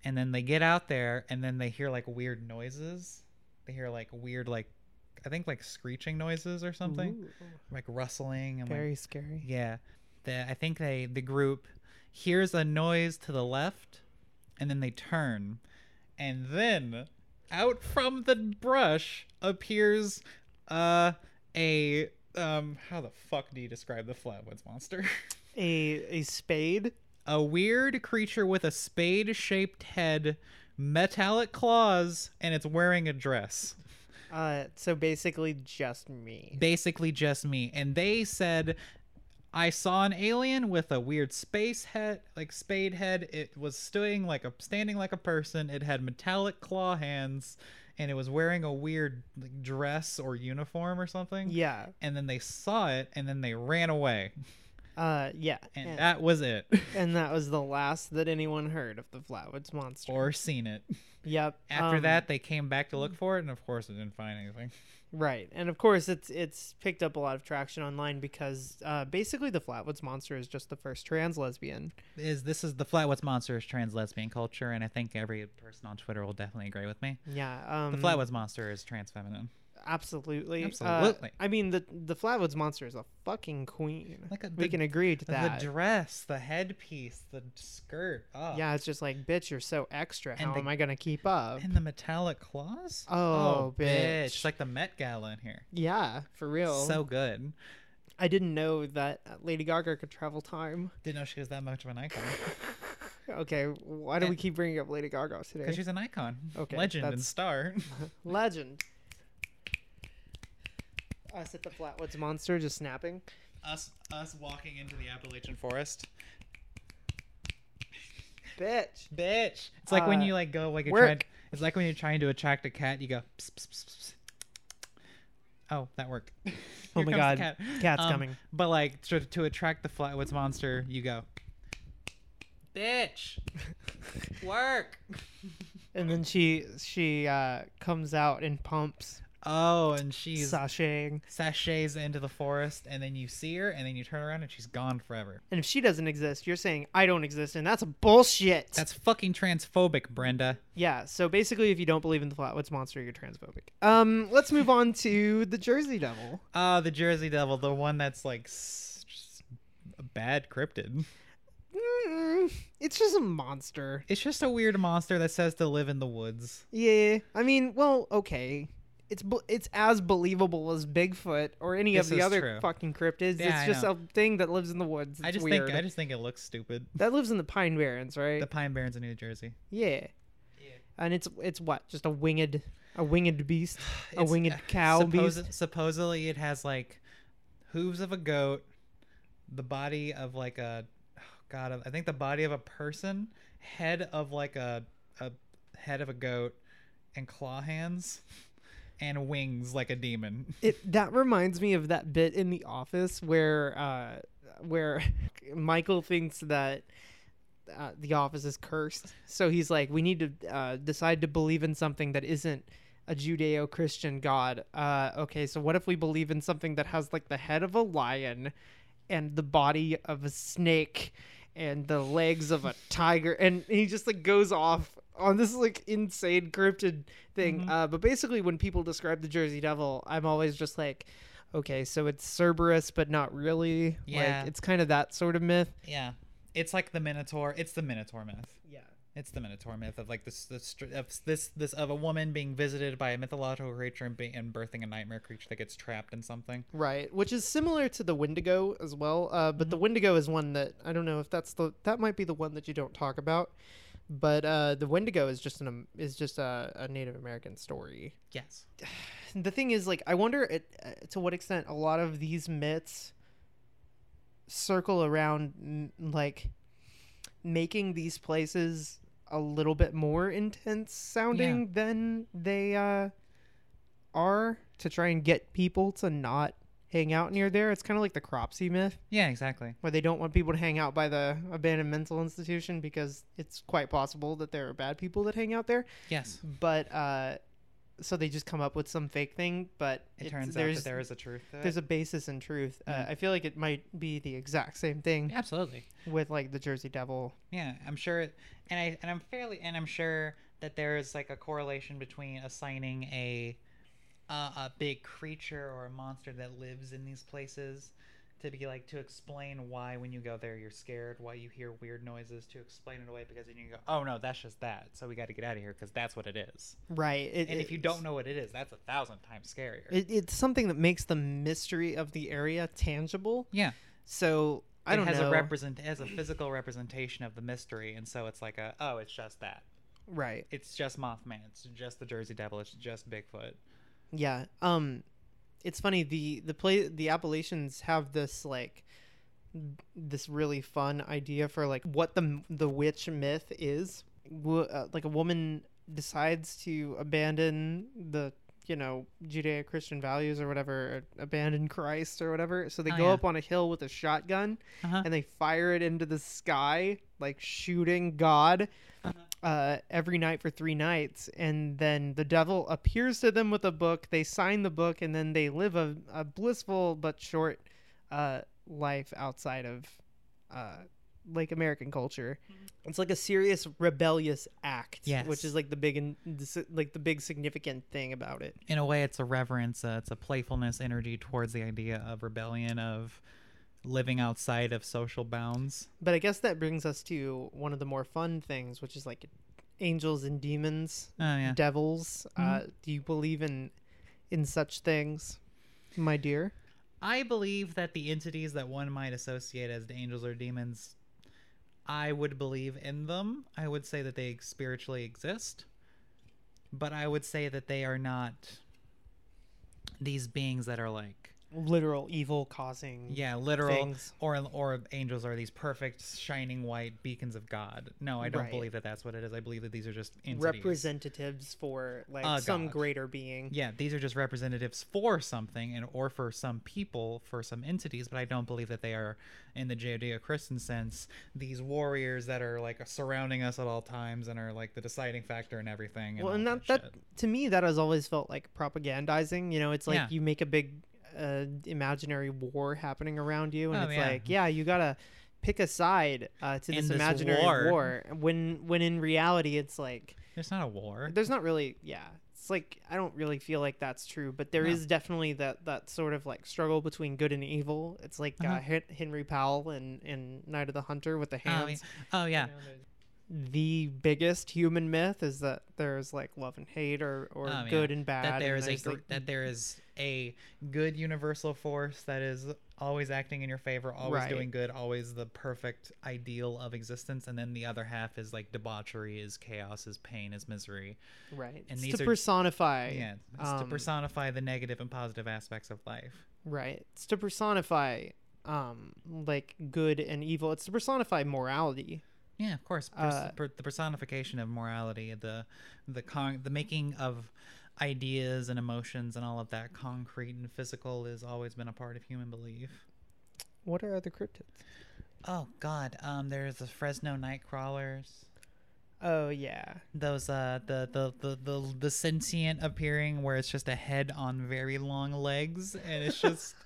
And then they get out there and then they hear like weird noises. They hear like weird like I think like screeching noises or something. Ooh, Like rustling and like very scary. yeah. The, I think they the group hears a noise to the left and then they turn. And then out from the brush appears uh a um how the fuck do you describe the flatwoods monster? A a spade. a weird creature with a spade shaped head, metallic claws, and it's wearing a dress. Uh, so basically just me. Basically, just me. And they said, I saw an alien with a weird space head, like spade head. It was standing like a standing like a person. It had metallic claw hands, and it was wearing a weird like, dress or uniform or something. Yeah. And then they saw it, and then they ran away, Uh, yeah. and And, that was it, and that was the last that anyone heard of the Flatwoods monster. or seen it. yep. After um, that, they came back to look for it, and of course, it didn't find anything. Right, and of course it's it's picked up a lot of traction online because uh, basically the Flatwoods monster is just the first trans lesbian. Is this is the Flatwoods Monster is trans lesbian culture, and I think every person on Twitter will definitely agree with me. Yeah. Um, The Flatwoods Monster is trans feminine, Absolutely. Uh, Absolutely. I mean the the Flatwoods monster is a fucking queen. Like a- we the- can agree to that. the dress, the headpiece, the skirt. Oh. yeah, it's just like, bitch, you're so extra. And How the- am I gonna keep up? and the metallic claws. Oh, bitch. It's like the Met Gala in here. yeah, for real. So good. I didn't know that uh, Lady Gaga could travel time. Didn't know she was that much of an icon Okay, why do we keep bringing up Lady Gaga today? because she's an icon, Okay, legend, and star. Legend. Us at the Flatwoods Monster just snapping. us, us walking into the Appalachian Forest. Bitch. Bitch. It's like when Uh, you like go like you're trying. It's like when you're trying to attract a cat. You go. Pss, pss, pss. Oh, that worked. Oh my god. cat. Cat's Um, coming. But like to, to attract the Flatwoods monster, you go. Bitch. Work. And then she she uh comes out and pumps, Oh, and she's sashaying. sashays into the forest, and then you see her, and then you turn around, and she's gone forever. And if she doesn't exist, you're saying I don't exist, and that's bullshit. That's fucking transphobic, Brenda. yeah. So basically, if you don't believe in the Flatwoods Monster, you're transphobic. Um, let's move on to the Jersey Devil. Ah, the Jersey Devil, the one that's like s- a bad cryptid. Mm, it's just a monster. It's just a weird monster that says to live in the woods. Yeah, I mean, well, okay. It's it's as believable as Bigfoot or any This of the other true. fucking cryptids. Yeah, I it's just know. a thing that lives in the woods. I just weird. think I just think it looks stupid. that lives in the Pine Barrens, right? The Pine Barrens in New Jersey. yeah. Yeah. And it's it's what? Just a winged a winged beast, a It's- winged uh, cow suppos- beast. Supposedly, it has like hooves of a goat, the body of like a oh god, I think the body of a person, head of like a a head of a goat, and claw hands, and wings like a demon. It that reminds me of that bit in The Office where uh where Michael thinks that uh, the office is cursed. So he's like, we need to uh, decide to believe in something that isn't a Judeo-Christian god. Uh, okay, so what if we believe in something that has like the head of a lion and the body of a snake and the legs of a tiger? And he just like goes off on this like insane cryptid thing. Mhm. Uh, but basically, when people describe the Jersey Devil, I'm always just like. Okay, so it's Cerberus, but not really. Yeah. Like, it's kind of that sort of myth. Yeah, it's like the Minotaur. It's the Minotaur myth. Yeah. It's the Minotaur myth of like this this of this this of a woman being visited by a mythological creature and, being, and birthing a nightmare creature that gets trapped in something. Right, which is similar to the Wendigo as well. Uh, but the Wendigo is one that I don't know if that's the that might be the one that you don't talk about. But uh, the Wendigo is just an um, is just a, a Native American story. Yes. The thing is, like, I wonder it, uh, to what extent a lot of these myths circle around mm, like making these places a little bit more intense sounding than they uh, are to try and get people to not hang out near there. It's kind of like the Cropsey myth, Yeah, exactly. where they don't want people to hang out by the abandoned mental institution because it's quite possible that there are bad people that hang out there. Yes. But uh, so they just come up with some fake thing. But It it's- turns out there's that there is a truth to it. there's a basis in truth. Uh, Mhm. I feel like it might be the exact same thing Absolutely. with like the Jersey Devil. Yeah, I'm sure, and I and I'm fairly, and I'm sure that there is like a correlation between assigning a uh, a big creature or a monster that lives in these places to be like to explain why when you go there you're scared, why you hear weird noises, to explain it away because then you go, oh no, that's just that, so we got to get out of here because that's what it is. Right. It, And if you don't know what it is, that's a thousand times scarier. it, it's something that makes the mystery of the area tangible. yeah, So I don't it has know. a represent, it has a physical representation of the mystery, and so it's like a, oh, it's just that. right. It's just Mothman. It's just the Jersey Devil. It's just Bigfoot. Yeah. Um it's funny the the play the Appalachians have this like this really fun idea for like what the the witch myth is. Wo- uh, like a woman decides to abandon the you know Judeo-Christian values or whatever, or abandon Christ or whatever. So they Oh, go yeah. up on a hill with a shotgun Uh-huh. and they fire it into the sky like shooting God Uh-huh. uh, every night for three nights, and then the devil appears to them with a book. They sign the book, and then they live a, a blissful but short uh, life outside of uh, like American culture. It's like a serious rebellious act, which is like the big and like the big significant thing about it. In a way, it's a reverence. Uh, it's a playfulness energy towards the idea of rebellion, of living outside of social bounds. But I guess that brings us to one of the more fun things, which is like angels and demons, Oh yeah. devils. Uh, Mhm. do you believe in in such things, my dear? I believe that the entities that one might associate as angels or demons, I would believe in them. I would say that they spiritually exist, but I would say that they are not these beings that are like Literal evil causing yeah, literal things. or or angels are these perfect shining white beacons of God. No, I don't Right. believe that that's what it is. I believe that these are just entities. representatives for like A some god. greater being. Yeah, these are just representatives for something and or for some people, for some entities, but I don't believe that they are in the Judeo-Christian sense these warriors that are like surrounding us at all times and are like the deciding factor in everything. And well, and that, that, that to me that has always felt like propagandizing. You know, it's like Yeah. you make a big uh, imaginary war happening around you, and Oh, it's yeah. like, yeah, you gotta pick a side uh, to In this this imaginary war. war. When when in reality, it's like There's not a war. there's not really yeah it's like i don't really feel like that's true but there is No. definitely that that sort of like struggle between good and evil it's like uh Uh-huh. Hen- henry powell and and night of the hunter with the Oh, yeah. hands Oh yeah. You know, the biggest human myth is that there's like love and hate or or yeah. good and bad that there is a like, that there is a good universal force that is always acting in your favor, always Right. doing good, always the perfect ideal of existence, and then the other half is like debauchery, is chaos, is pain, is misery. right and it's these to are- personify yeah, it's to um, personify the negative and positive aspects of life. right it's to personify um like good and evil it's to personify morality Yeah, of course. Pers- Uh, per- the personification of morality, the the con- the making of ideas and emotions and all of that concrete and physical has always been a part of human belief. what are other cryptids Oh God, um, there's the Fresno night crawlers. oh yeah Those uh, the the the the the sentient appearing where it's just a head on very long legs, and it's just.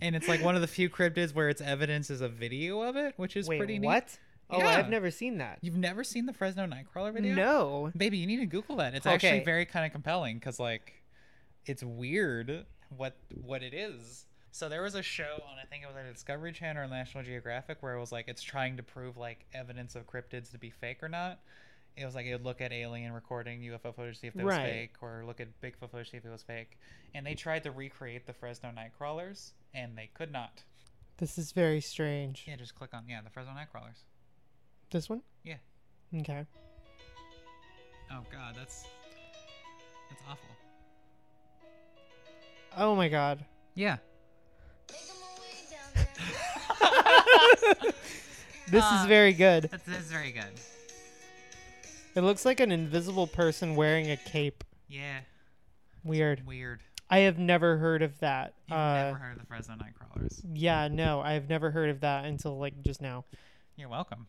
And it's like one of the few cryptids where its evidence is a video of it, which is Wait, pretty neat. what? Oh, Yeah. I've never seen that. You've never seen the Fresno Nightcrawler video? No. Baby, you need to Google that. It's actually very kind of compelling because like, it's weird what what it is. So there was a show on I think it was on Discovery Channel or National Geographic where it was like it's trying to prove like evidence of cryptids to be fake or not. It was like it would look at alien recording UFO footage to see if it was Right. fake, or look at Bigfoot footage to see if it was fake. And they tried to recreate the Fresno Nightcrawlers, and they could not. This is very strange. Yeah, just click on yeah the Fresno Nightcrawlers. This one? Yeah. Okay. Oh god, that's that's awful. Oh my god. Yeah. This Uh, is very good. That's, that's very good. It looks like an invisible person wearing a cape. Yeah. Weird. Weird. I have never heard of that. You've uh, never heard of the Fresno Nightcrawlers. Yeah, no, I've never heard of that until like just now. You're welcome.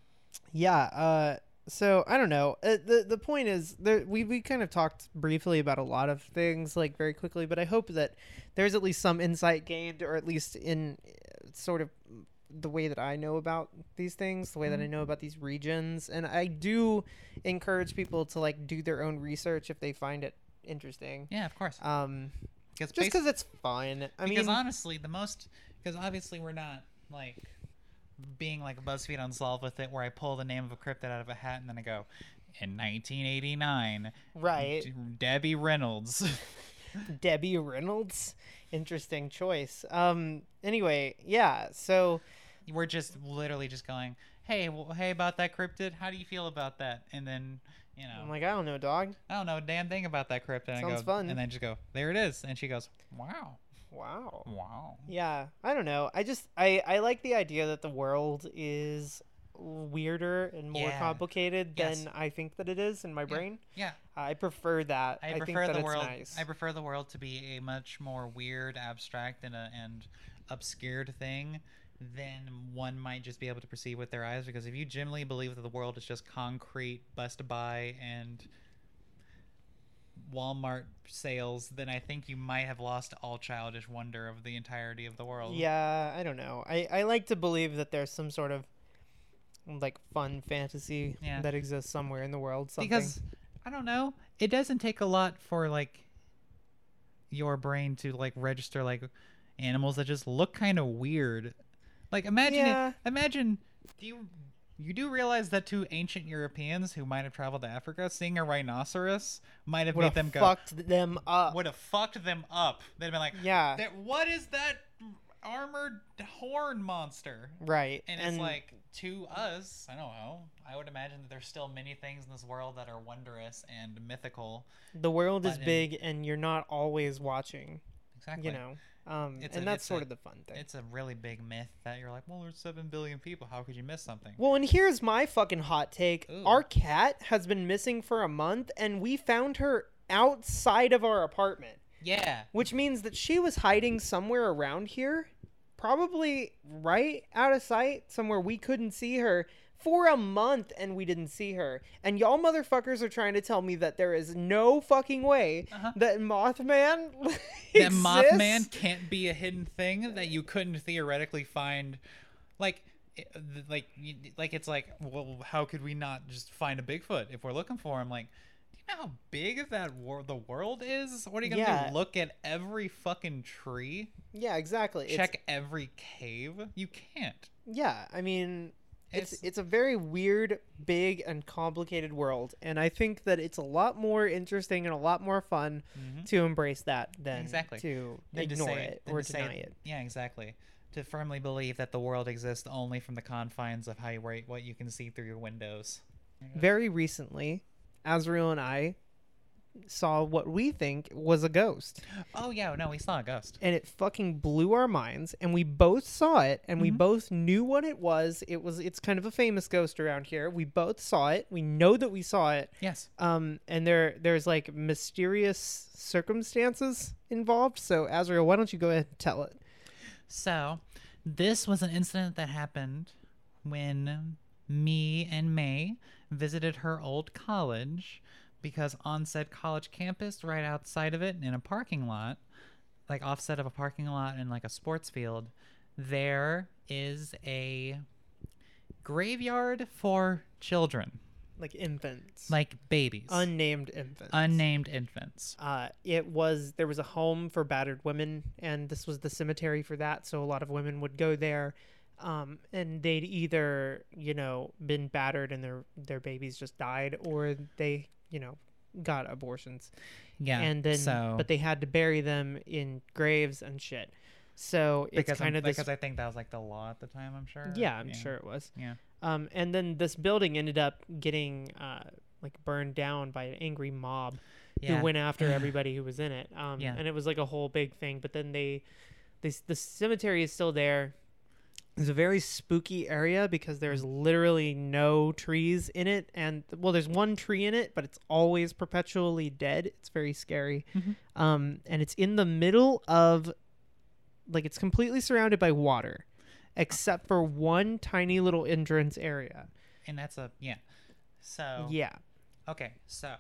Yeah. Uh, so I don't know. Uh, the The point is, there we we kind of talked briefly about a lot of things, like very quickly. But I hope that there's at least some insight gained, or at least in uh, sort of the way that I know about these things, the way that I know about these regions, and I do encourage people to like do their own research if they find it interesting. Yeah, of course. Um, Because just because it's fun. I because mean, honestly, the most because obviously we're not like being like BuzzFeed Unsolved with it, where I pull the name of a cryptid out of a hat and then I go, in 1989, right? D- Debbie Reynolds. Debbie Reynolds. Interesting choice. Um. Anyway, yeah. So we're just literally just going, hey, well, hey, about that cryptid, how do you feel about that? And then you know, I'm like, I don't know, dog. I don't know a damn thing about that cryptid. And I Sounds go, fun. And then just go, there it is. And she goes, wow, Wow. wow. Yeah. I don't know. I just I I like the idea that the world is weirder and more Yeah. complicated Yes. than I think that it is in my brain. Yeah, I prefer that. I, I, think prefer that the world. nice. I prefer the world to be a much more weird, abstract, and a, and obscured thing than one might just be able to perceive with their eyes. Because if you genuinely believe that the world is just concrete, Best Buy, and Walmart sales, then I think you might have lost all childish wonder of the entirety of the world. Yeah, I don't know. I, I like to believe that there's some sort of like fun fantasy Yeah. that exists somewhere in the world. Something. because I don't know. It doesn't take a lot for like your brain to like register like animals that just look kind of weird. Like imagine Yeah. it, imagine do you you do realize that to ancient Europeans who might have traveled to Africa, seeing a rhinoceros might have would made have them go fucked them up. would have fucked them up. They'd been like, Yeah. "That- what is that armored horn monster?" Right. And, it's like to us, I don't know. I would imagine that there's still many things in this world that are wondrous and mythical. the world is big and you're not always watching. Exactly. You know. Um, It's and a- that's sort a- of the fun thing. It's a really big myth that you're like, well, there's seven billion people. How could you miss something? Well, and here's my fucking hot take. Ooh. Our cat has been missing for a month, and we found her outside of our apartment, Yeah. which means that she was hiding somewhere around here, probably right out of sight, somewhere we couldn't see her for a month, and we didn't see her. And y'all motherfuckers are trying to tell me that there is no fucking way Uh-huh. that Mothman That exists? Mothman can't be a hidden thing that you couldn't theoretically find. Like, like, like it's like, well, how could we not just find a Bigfoot if we're looking for him? Like, do you know how big that wor- the world is? What are you gonna Yeah. do? Look at every fucking tree? Yeah, exactly. It's- Check every cave? You can't. Yeah, I mean, it's It's- it's a very weird, big, and complicated world, and I think that it's a lot more interesting and a lot more fun Mhm. to embrace that than Exactly. to Than to ignore say- it than or to say- deny it. Yeah, exactly. To firmly believe that the world exists only from the confines of how you, what you can see through your windows. Very recently, Azrael and I saw what we think was a ghost, Oh yeah, no, we saw a ghost. and it fucking blew our minds. And we both saw it, and we Mhm. both knew what it was. It was it's kind of a famous ghost around here. We both saw it. We know that we saw it. Yes. um and there there's like mysterious circumstances involved so azrael why don't you go ahead and tell it So, this was an incident that happened when me and May visited her old college because on said college campus, right outside of it, in a parking lot, like offset of a parking lot and like a sports field, there is a graveyard for children, like infants. Like babies, unnamed infants. Unnamed infants. uh it was there was a home for battered women and this was the cemetery for that so a lot of women would go there. Um and they'd either you know been battered and their their babies just died or they you know got abortions Yeah, and then so but they had to bury them in graves and shit so it's because kind I'm- of this because I think that was like the law at the time. I'm sure. Yeah, I'm sure it was. Yeah. Um, and then this building ended up getting uh, like burned down by an angry mob Yeah. who went after everybody who was in it. Um, Yeah. and it was like a whole big thing. But then they, this the cemetery is still there. It's a very spooky area because there's literally no trees in it, and well, there's one tree in it, but it's always perpetually dead. It's very scary, Mhm. um, and it's in the middle of, like, it's completely surrounded by water, except for one tiny little entrance area. And that's a yeah. So Yeah, Okay, so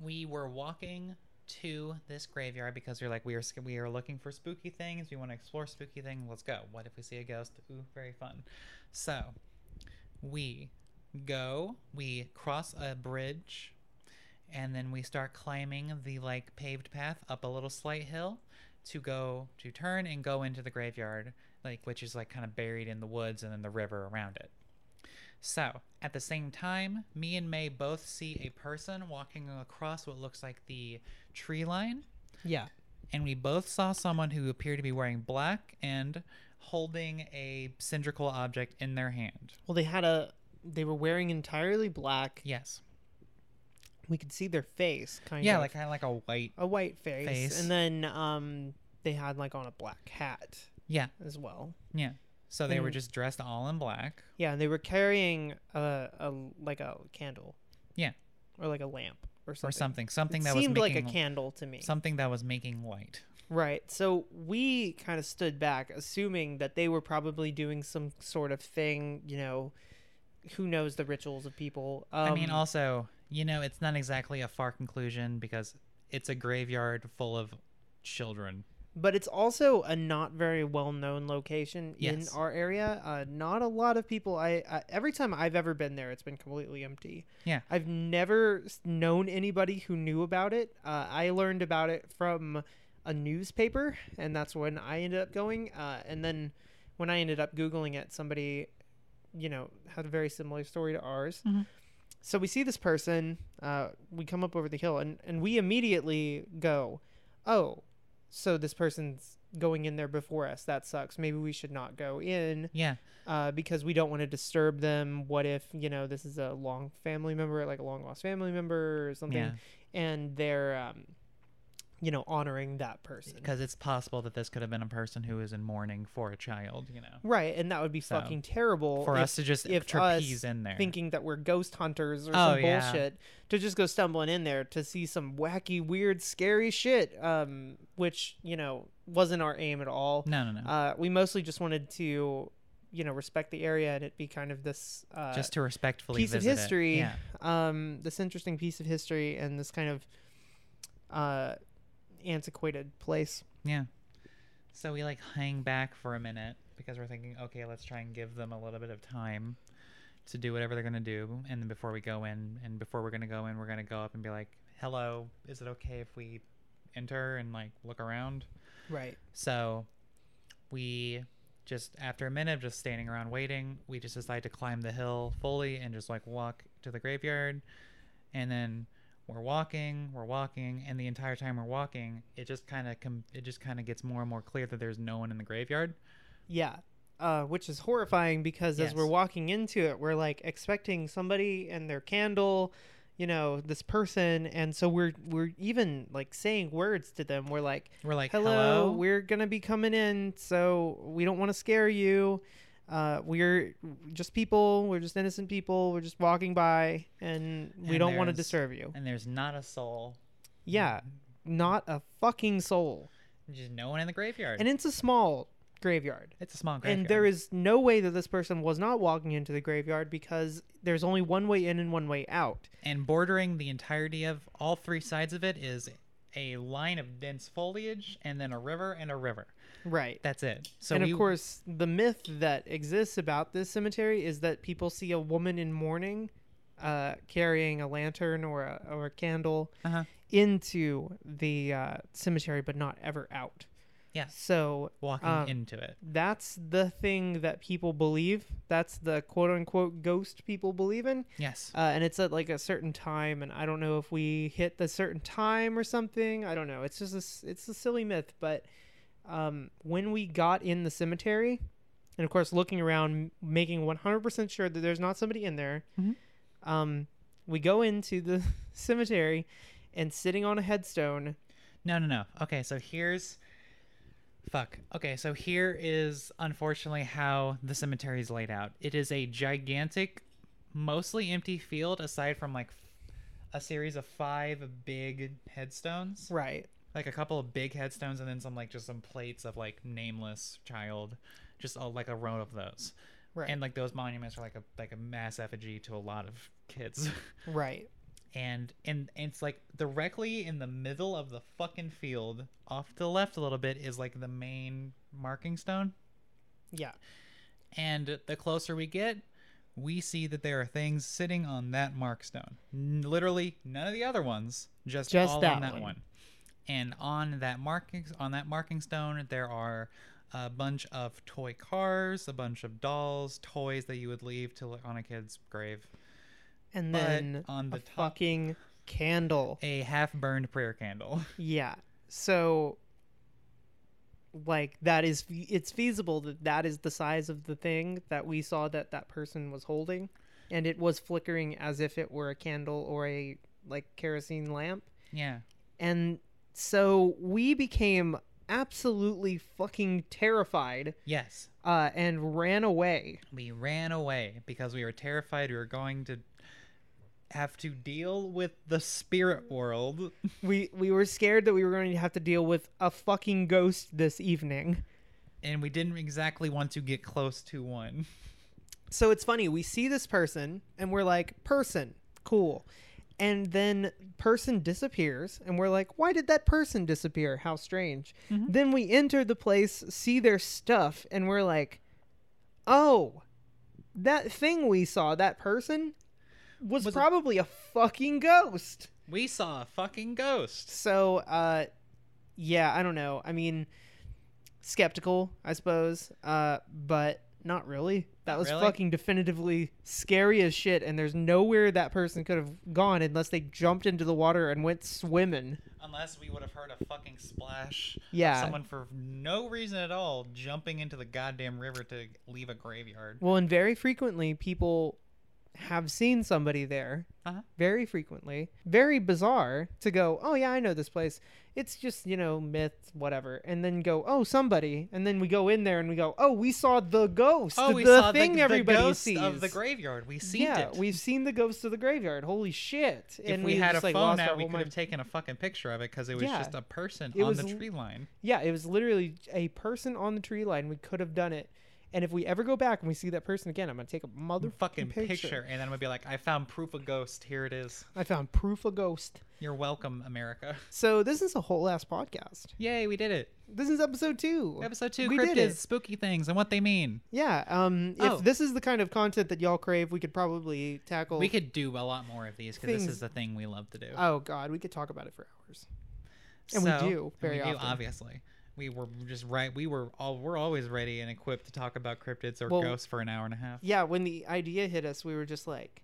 we were walking to this graveyard because we're like we are we are looking for spooky things. We want to explore spooky things. Let's go. What if we see a ghost? Ooh, very fun. So we go. We cross a bridge, and then we start climbing the like paved path up a little slight hill to go to turn and go into the graveyard, like which is like kind of buried in the woods and then the river around it. So, at the same time, me and May both see a person walking across what looks like the tree line, yeah. and we both saw someone who appeared to be wearing black and holding a cylindrical object in their hand. Well, they had a. They were wearing entirely black. Yes. We could see their face, kind Yeah, of. Yeah, like kind of like a white. a white face, Face. and then um, they had like on a black hat Yeah, as well. yeah. So they were just dressed all in black. Yeah, and they were carrying a, a like a candle. Yeah. Or like a lamp or something. Or something, something It that was seemed making like a candle to me. something that was making light. Right. So we kind of stood back, assuming that they were probably doing some sort of thing. You know, who knows the rituals of people? Um, I mean, also, you know, it's not exactly a far conclusion because it's a graveyard full of children. But it's also a not very well known location Yes. in our area. Uh, not a lot of people. I, I every time I've ever been there, it's been completely empty. Yeah. I've never known anybody who knew about it. Uh, I learned about it from a newspaper, and that's when I ended up going. Uh, and then when I ended up googling it, somebody, you know, had a very similar story to ours. Mhm. So we see this person. Uh, we come up over the hill, and and we immediately go, "Oh, so this person's going in there before us. That sucks. Maybe we should not go in." Yeah. uh, because we don't want to disturb them. What if you know this is a long family member, like a long lost family member or something, Yeah. and they're um, you know honoring that person, Because it's possible that this could have been a person who is in mourning for a child, you know. right? And that would be So, fucking terrible For if- us to just if trapeze us in there. thinking that we're ghost hunters or Oh, some yeah. bullshit to just go stumbling in there to see some wacky, weird, scary shit, um, which you know wasn't our aim at all. no, no, no. Uh, we mostly just wanted to, you know, respect the area and it be kind of this uh, just to respectfully piece of visit it. history, Yeah. um, this interesting piece of history and this kind of uh, antiquated place. Yeah. So we like hang back for a minute because we're thinking, okay, let's try and give them a little bit of time to do whatever they're gonna do, and then before we go in, and before we're gonna go in, we're gonna go up and be like, "Hello, is it okay if we enter and like look around?" Right. So we just after a minute of just standing around waiting, we just decide to climb the hill fully and just like walk to the graveyard. And then we're walking, we're walking, and the entire time we're walking, it just kind of com- it just kind of gets more and more clear that there's no one in the graveyard. Yeah. Uh, which is horrifying because as we're walking into it, we're like expecting somebody and their candle, you know, this person, and so we're we're even like saying words to them. We're like, We're like, hello, "Hello." we're gonna be coming in so we don't want to scare you uh, we're just people we're just innocent people we're just walking by and we And don't want to disturb you and there's not a soul. yeah not a fucking soul Just no one in the graveyard. and it's a small graveyard it's a small graveyard. and there is no way that this person was not walking into the graveyard because there's only one way in and one way out and bordering the entirety of all three sides of it is a line of dense foliage and then a river and a river. Right That's it. So and we, of course, the myth that exists about this cemetery is that people see a woman in mourning uh, carrying a lantern or a, or a candle Uh-huh. into the uh, cemetery, but not ever out. Yeah. So walking um, into it. that's the thing that people believe. That's the quote unquote ghost people believe in. Yes. Uh, and it's at like a certain time, and I don't know if we hit the certain time or something. I don't know. It's just a, it's a silly myth, but um, when we got in the cemetery, and of course looking around, making one hundred percent sure that there's not somebody in there, Mhm. um, we go into the cemetery, and sitting on a headstone. No, no, no. Okay, so here's Fuck. Okay, so here is unfortunately how the cemetery is laid out. It is a gigantic, mostly empty field aside from like a series of five big headstones. Right. Like a couple of big headstones and then some like just some plates of like nameless child. Just a, like a row of those. Right. And like those monuments are like a like a mass effigy to a lot of kids. right. and and it's like directly in the middle of the fucking field off to the left a little bit is like the main marking stone Yeah. and the closer we get we see that there are things sitting on that mark stone N- literally none of the other ones just, Just all that on that one. one. And on that marking on that marking stone there are a bunch of toy cars a bunch of dolls toys that you would leave to on a kid's grave And But then on the a top- fucking candle. a half burned prayer candle Yeah. So like that is it's feasible that that is the size of the thing that we saw that that person was holding and it was flickering as if it were a candle or a like kerosene lamp. yeah And so we became absolutely fucking terrified yes uh and ran away. we ran away because we were terrified we were going to have to deal with the spirit world. We we were scared that we were going to have to deal with a fucking ghost this evening. And we didn't exactly want to get close to one. So it's funny, we see this person and we're like, person, cool. And then person disappears and we're like, why did that person disappear? How strange. Mhm. Then we enter the place, see their stuff, and we're like, oh, that thing we saw, that person, was, Was probably a fucking ghost. We saw a fucking ghost. So, uh, yeah, I don't know. I mean, skeptical, I suppose, uh, but not really. That was really? fucking definitively scary as shit, and there's nowhere that person could have gone unless they jumped into the water and went swimming. Unless we would have heard a fucking splash. of Yeah. Someone for no reason at all jumping into the goddamn river to leave a graveyard. Well, and very frequently people have seen somebody there. Uh-huh. Very frequently. Very bizarre to go, oh, yeah, I know this place. It's just, you know, myth, whatever. And then go, oh, somebody. And then we go in there and we go, oh, we saw the ghost. Oh, the, we the saw thing the, everybody the ghost sees. of the graveyard. We seen yeah, it. we've seen the ghost of the graveyard. Holy shit. if and we, had a like, phone out, we could have taken a fucking picture of it because it was Yeah. just a person It on was the tree line. Yeah, it was literally a person on the tree line. We could have done it. And if we ever go back and we see that person again, I'm going to take a motherfucking picture. picture. and then I'm gonna be like, I found proof of ghost. Here it is. I found proof of ghost. You're welcome, America. So this is a whole ass podcast. Yay, we did it. This is episode two. Episode two, We did cryptids, spooky things, and what they mean. Yeah. Um. If Oh. this is the kind of content that y'all crave, we could probably tackle. We could do a lot more of these because this is the thing we love to do. Oh God, we could talk about it for hours. and we So- do, and very we do, often. obviously. We were just right. We were all. We're always ready and equipped to talk about cryptids or Well, ghosts for an hour and a half. Yeah. When the idea hit us, we were just like,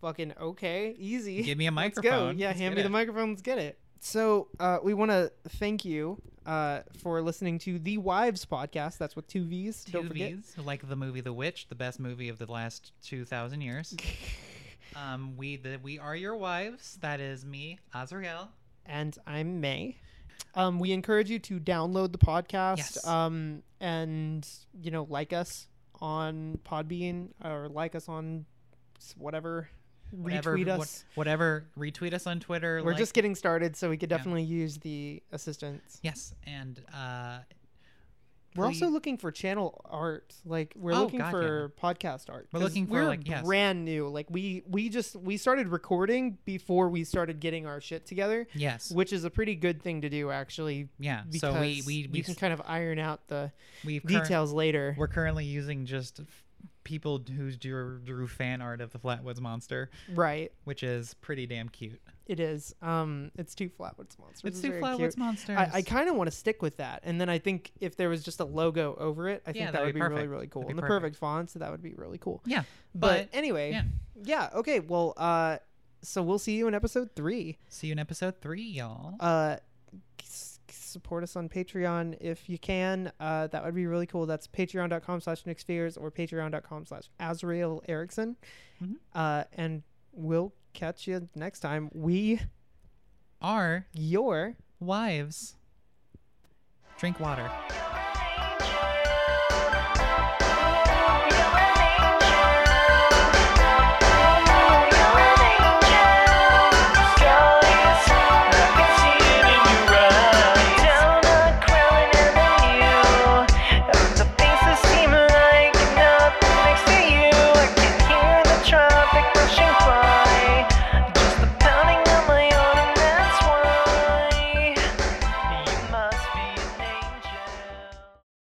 "Fucking okay, easy. Give me a Let's microphone. go. Yeah, Let's hand me the it. microphone. Let's get it." So uh, we want to thank you uh, for listening to the Wives podcast. That's with two V's. Two Don't forget. V's, like the movie The Witch, the best movie of the last two thousand years. um, we the we are your wives. That is me, Azrael. and I'm May. Um, we encourage you to download the podcast Yes. um, and you know like us on Podbean or like us on whatever. Whatever, retweet what- us. whatever. Retweet us on Twitter. We're like- just getting started, so we could Yeah. definitely use the assistance. yes, and uh, We're also looking for channel art. Like we're Oh, looking God, for podcast art. We're 'cause looking for, we're like, yes. brand new. Like we we just we started recording before we started getting our shit together, yes, which is a pretty good thing to do actually. yeah. So we we we you can kind of iron out the we've details later. We're currently using just f- people who drew, drew fan art of the Flatwoods monster, Right. which is pretty damn cute. It is. Um, it's two Flatwoods monsters. It's two Flatwoods cute. monsters. I, I kind of want to stick with that, and then I think if there was just a logo over it, I think Yeah, that that'd be really really cool. Be And the perfect. perfect font, so that would be really cool. yeah, But, but anyway, yeah. yeah. Okay. Well, uh, so we'll see you in episode three. see you in episode three, y'all. Uh, s- support us on Patreon if you can. Uh, that would be really cool. That's patreon.com slash Nick Spheres or patreon.com slash Azrael Erickson. Mhm. Uh, and we'll catch you next time. We, are your wives drink water.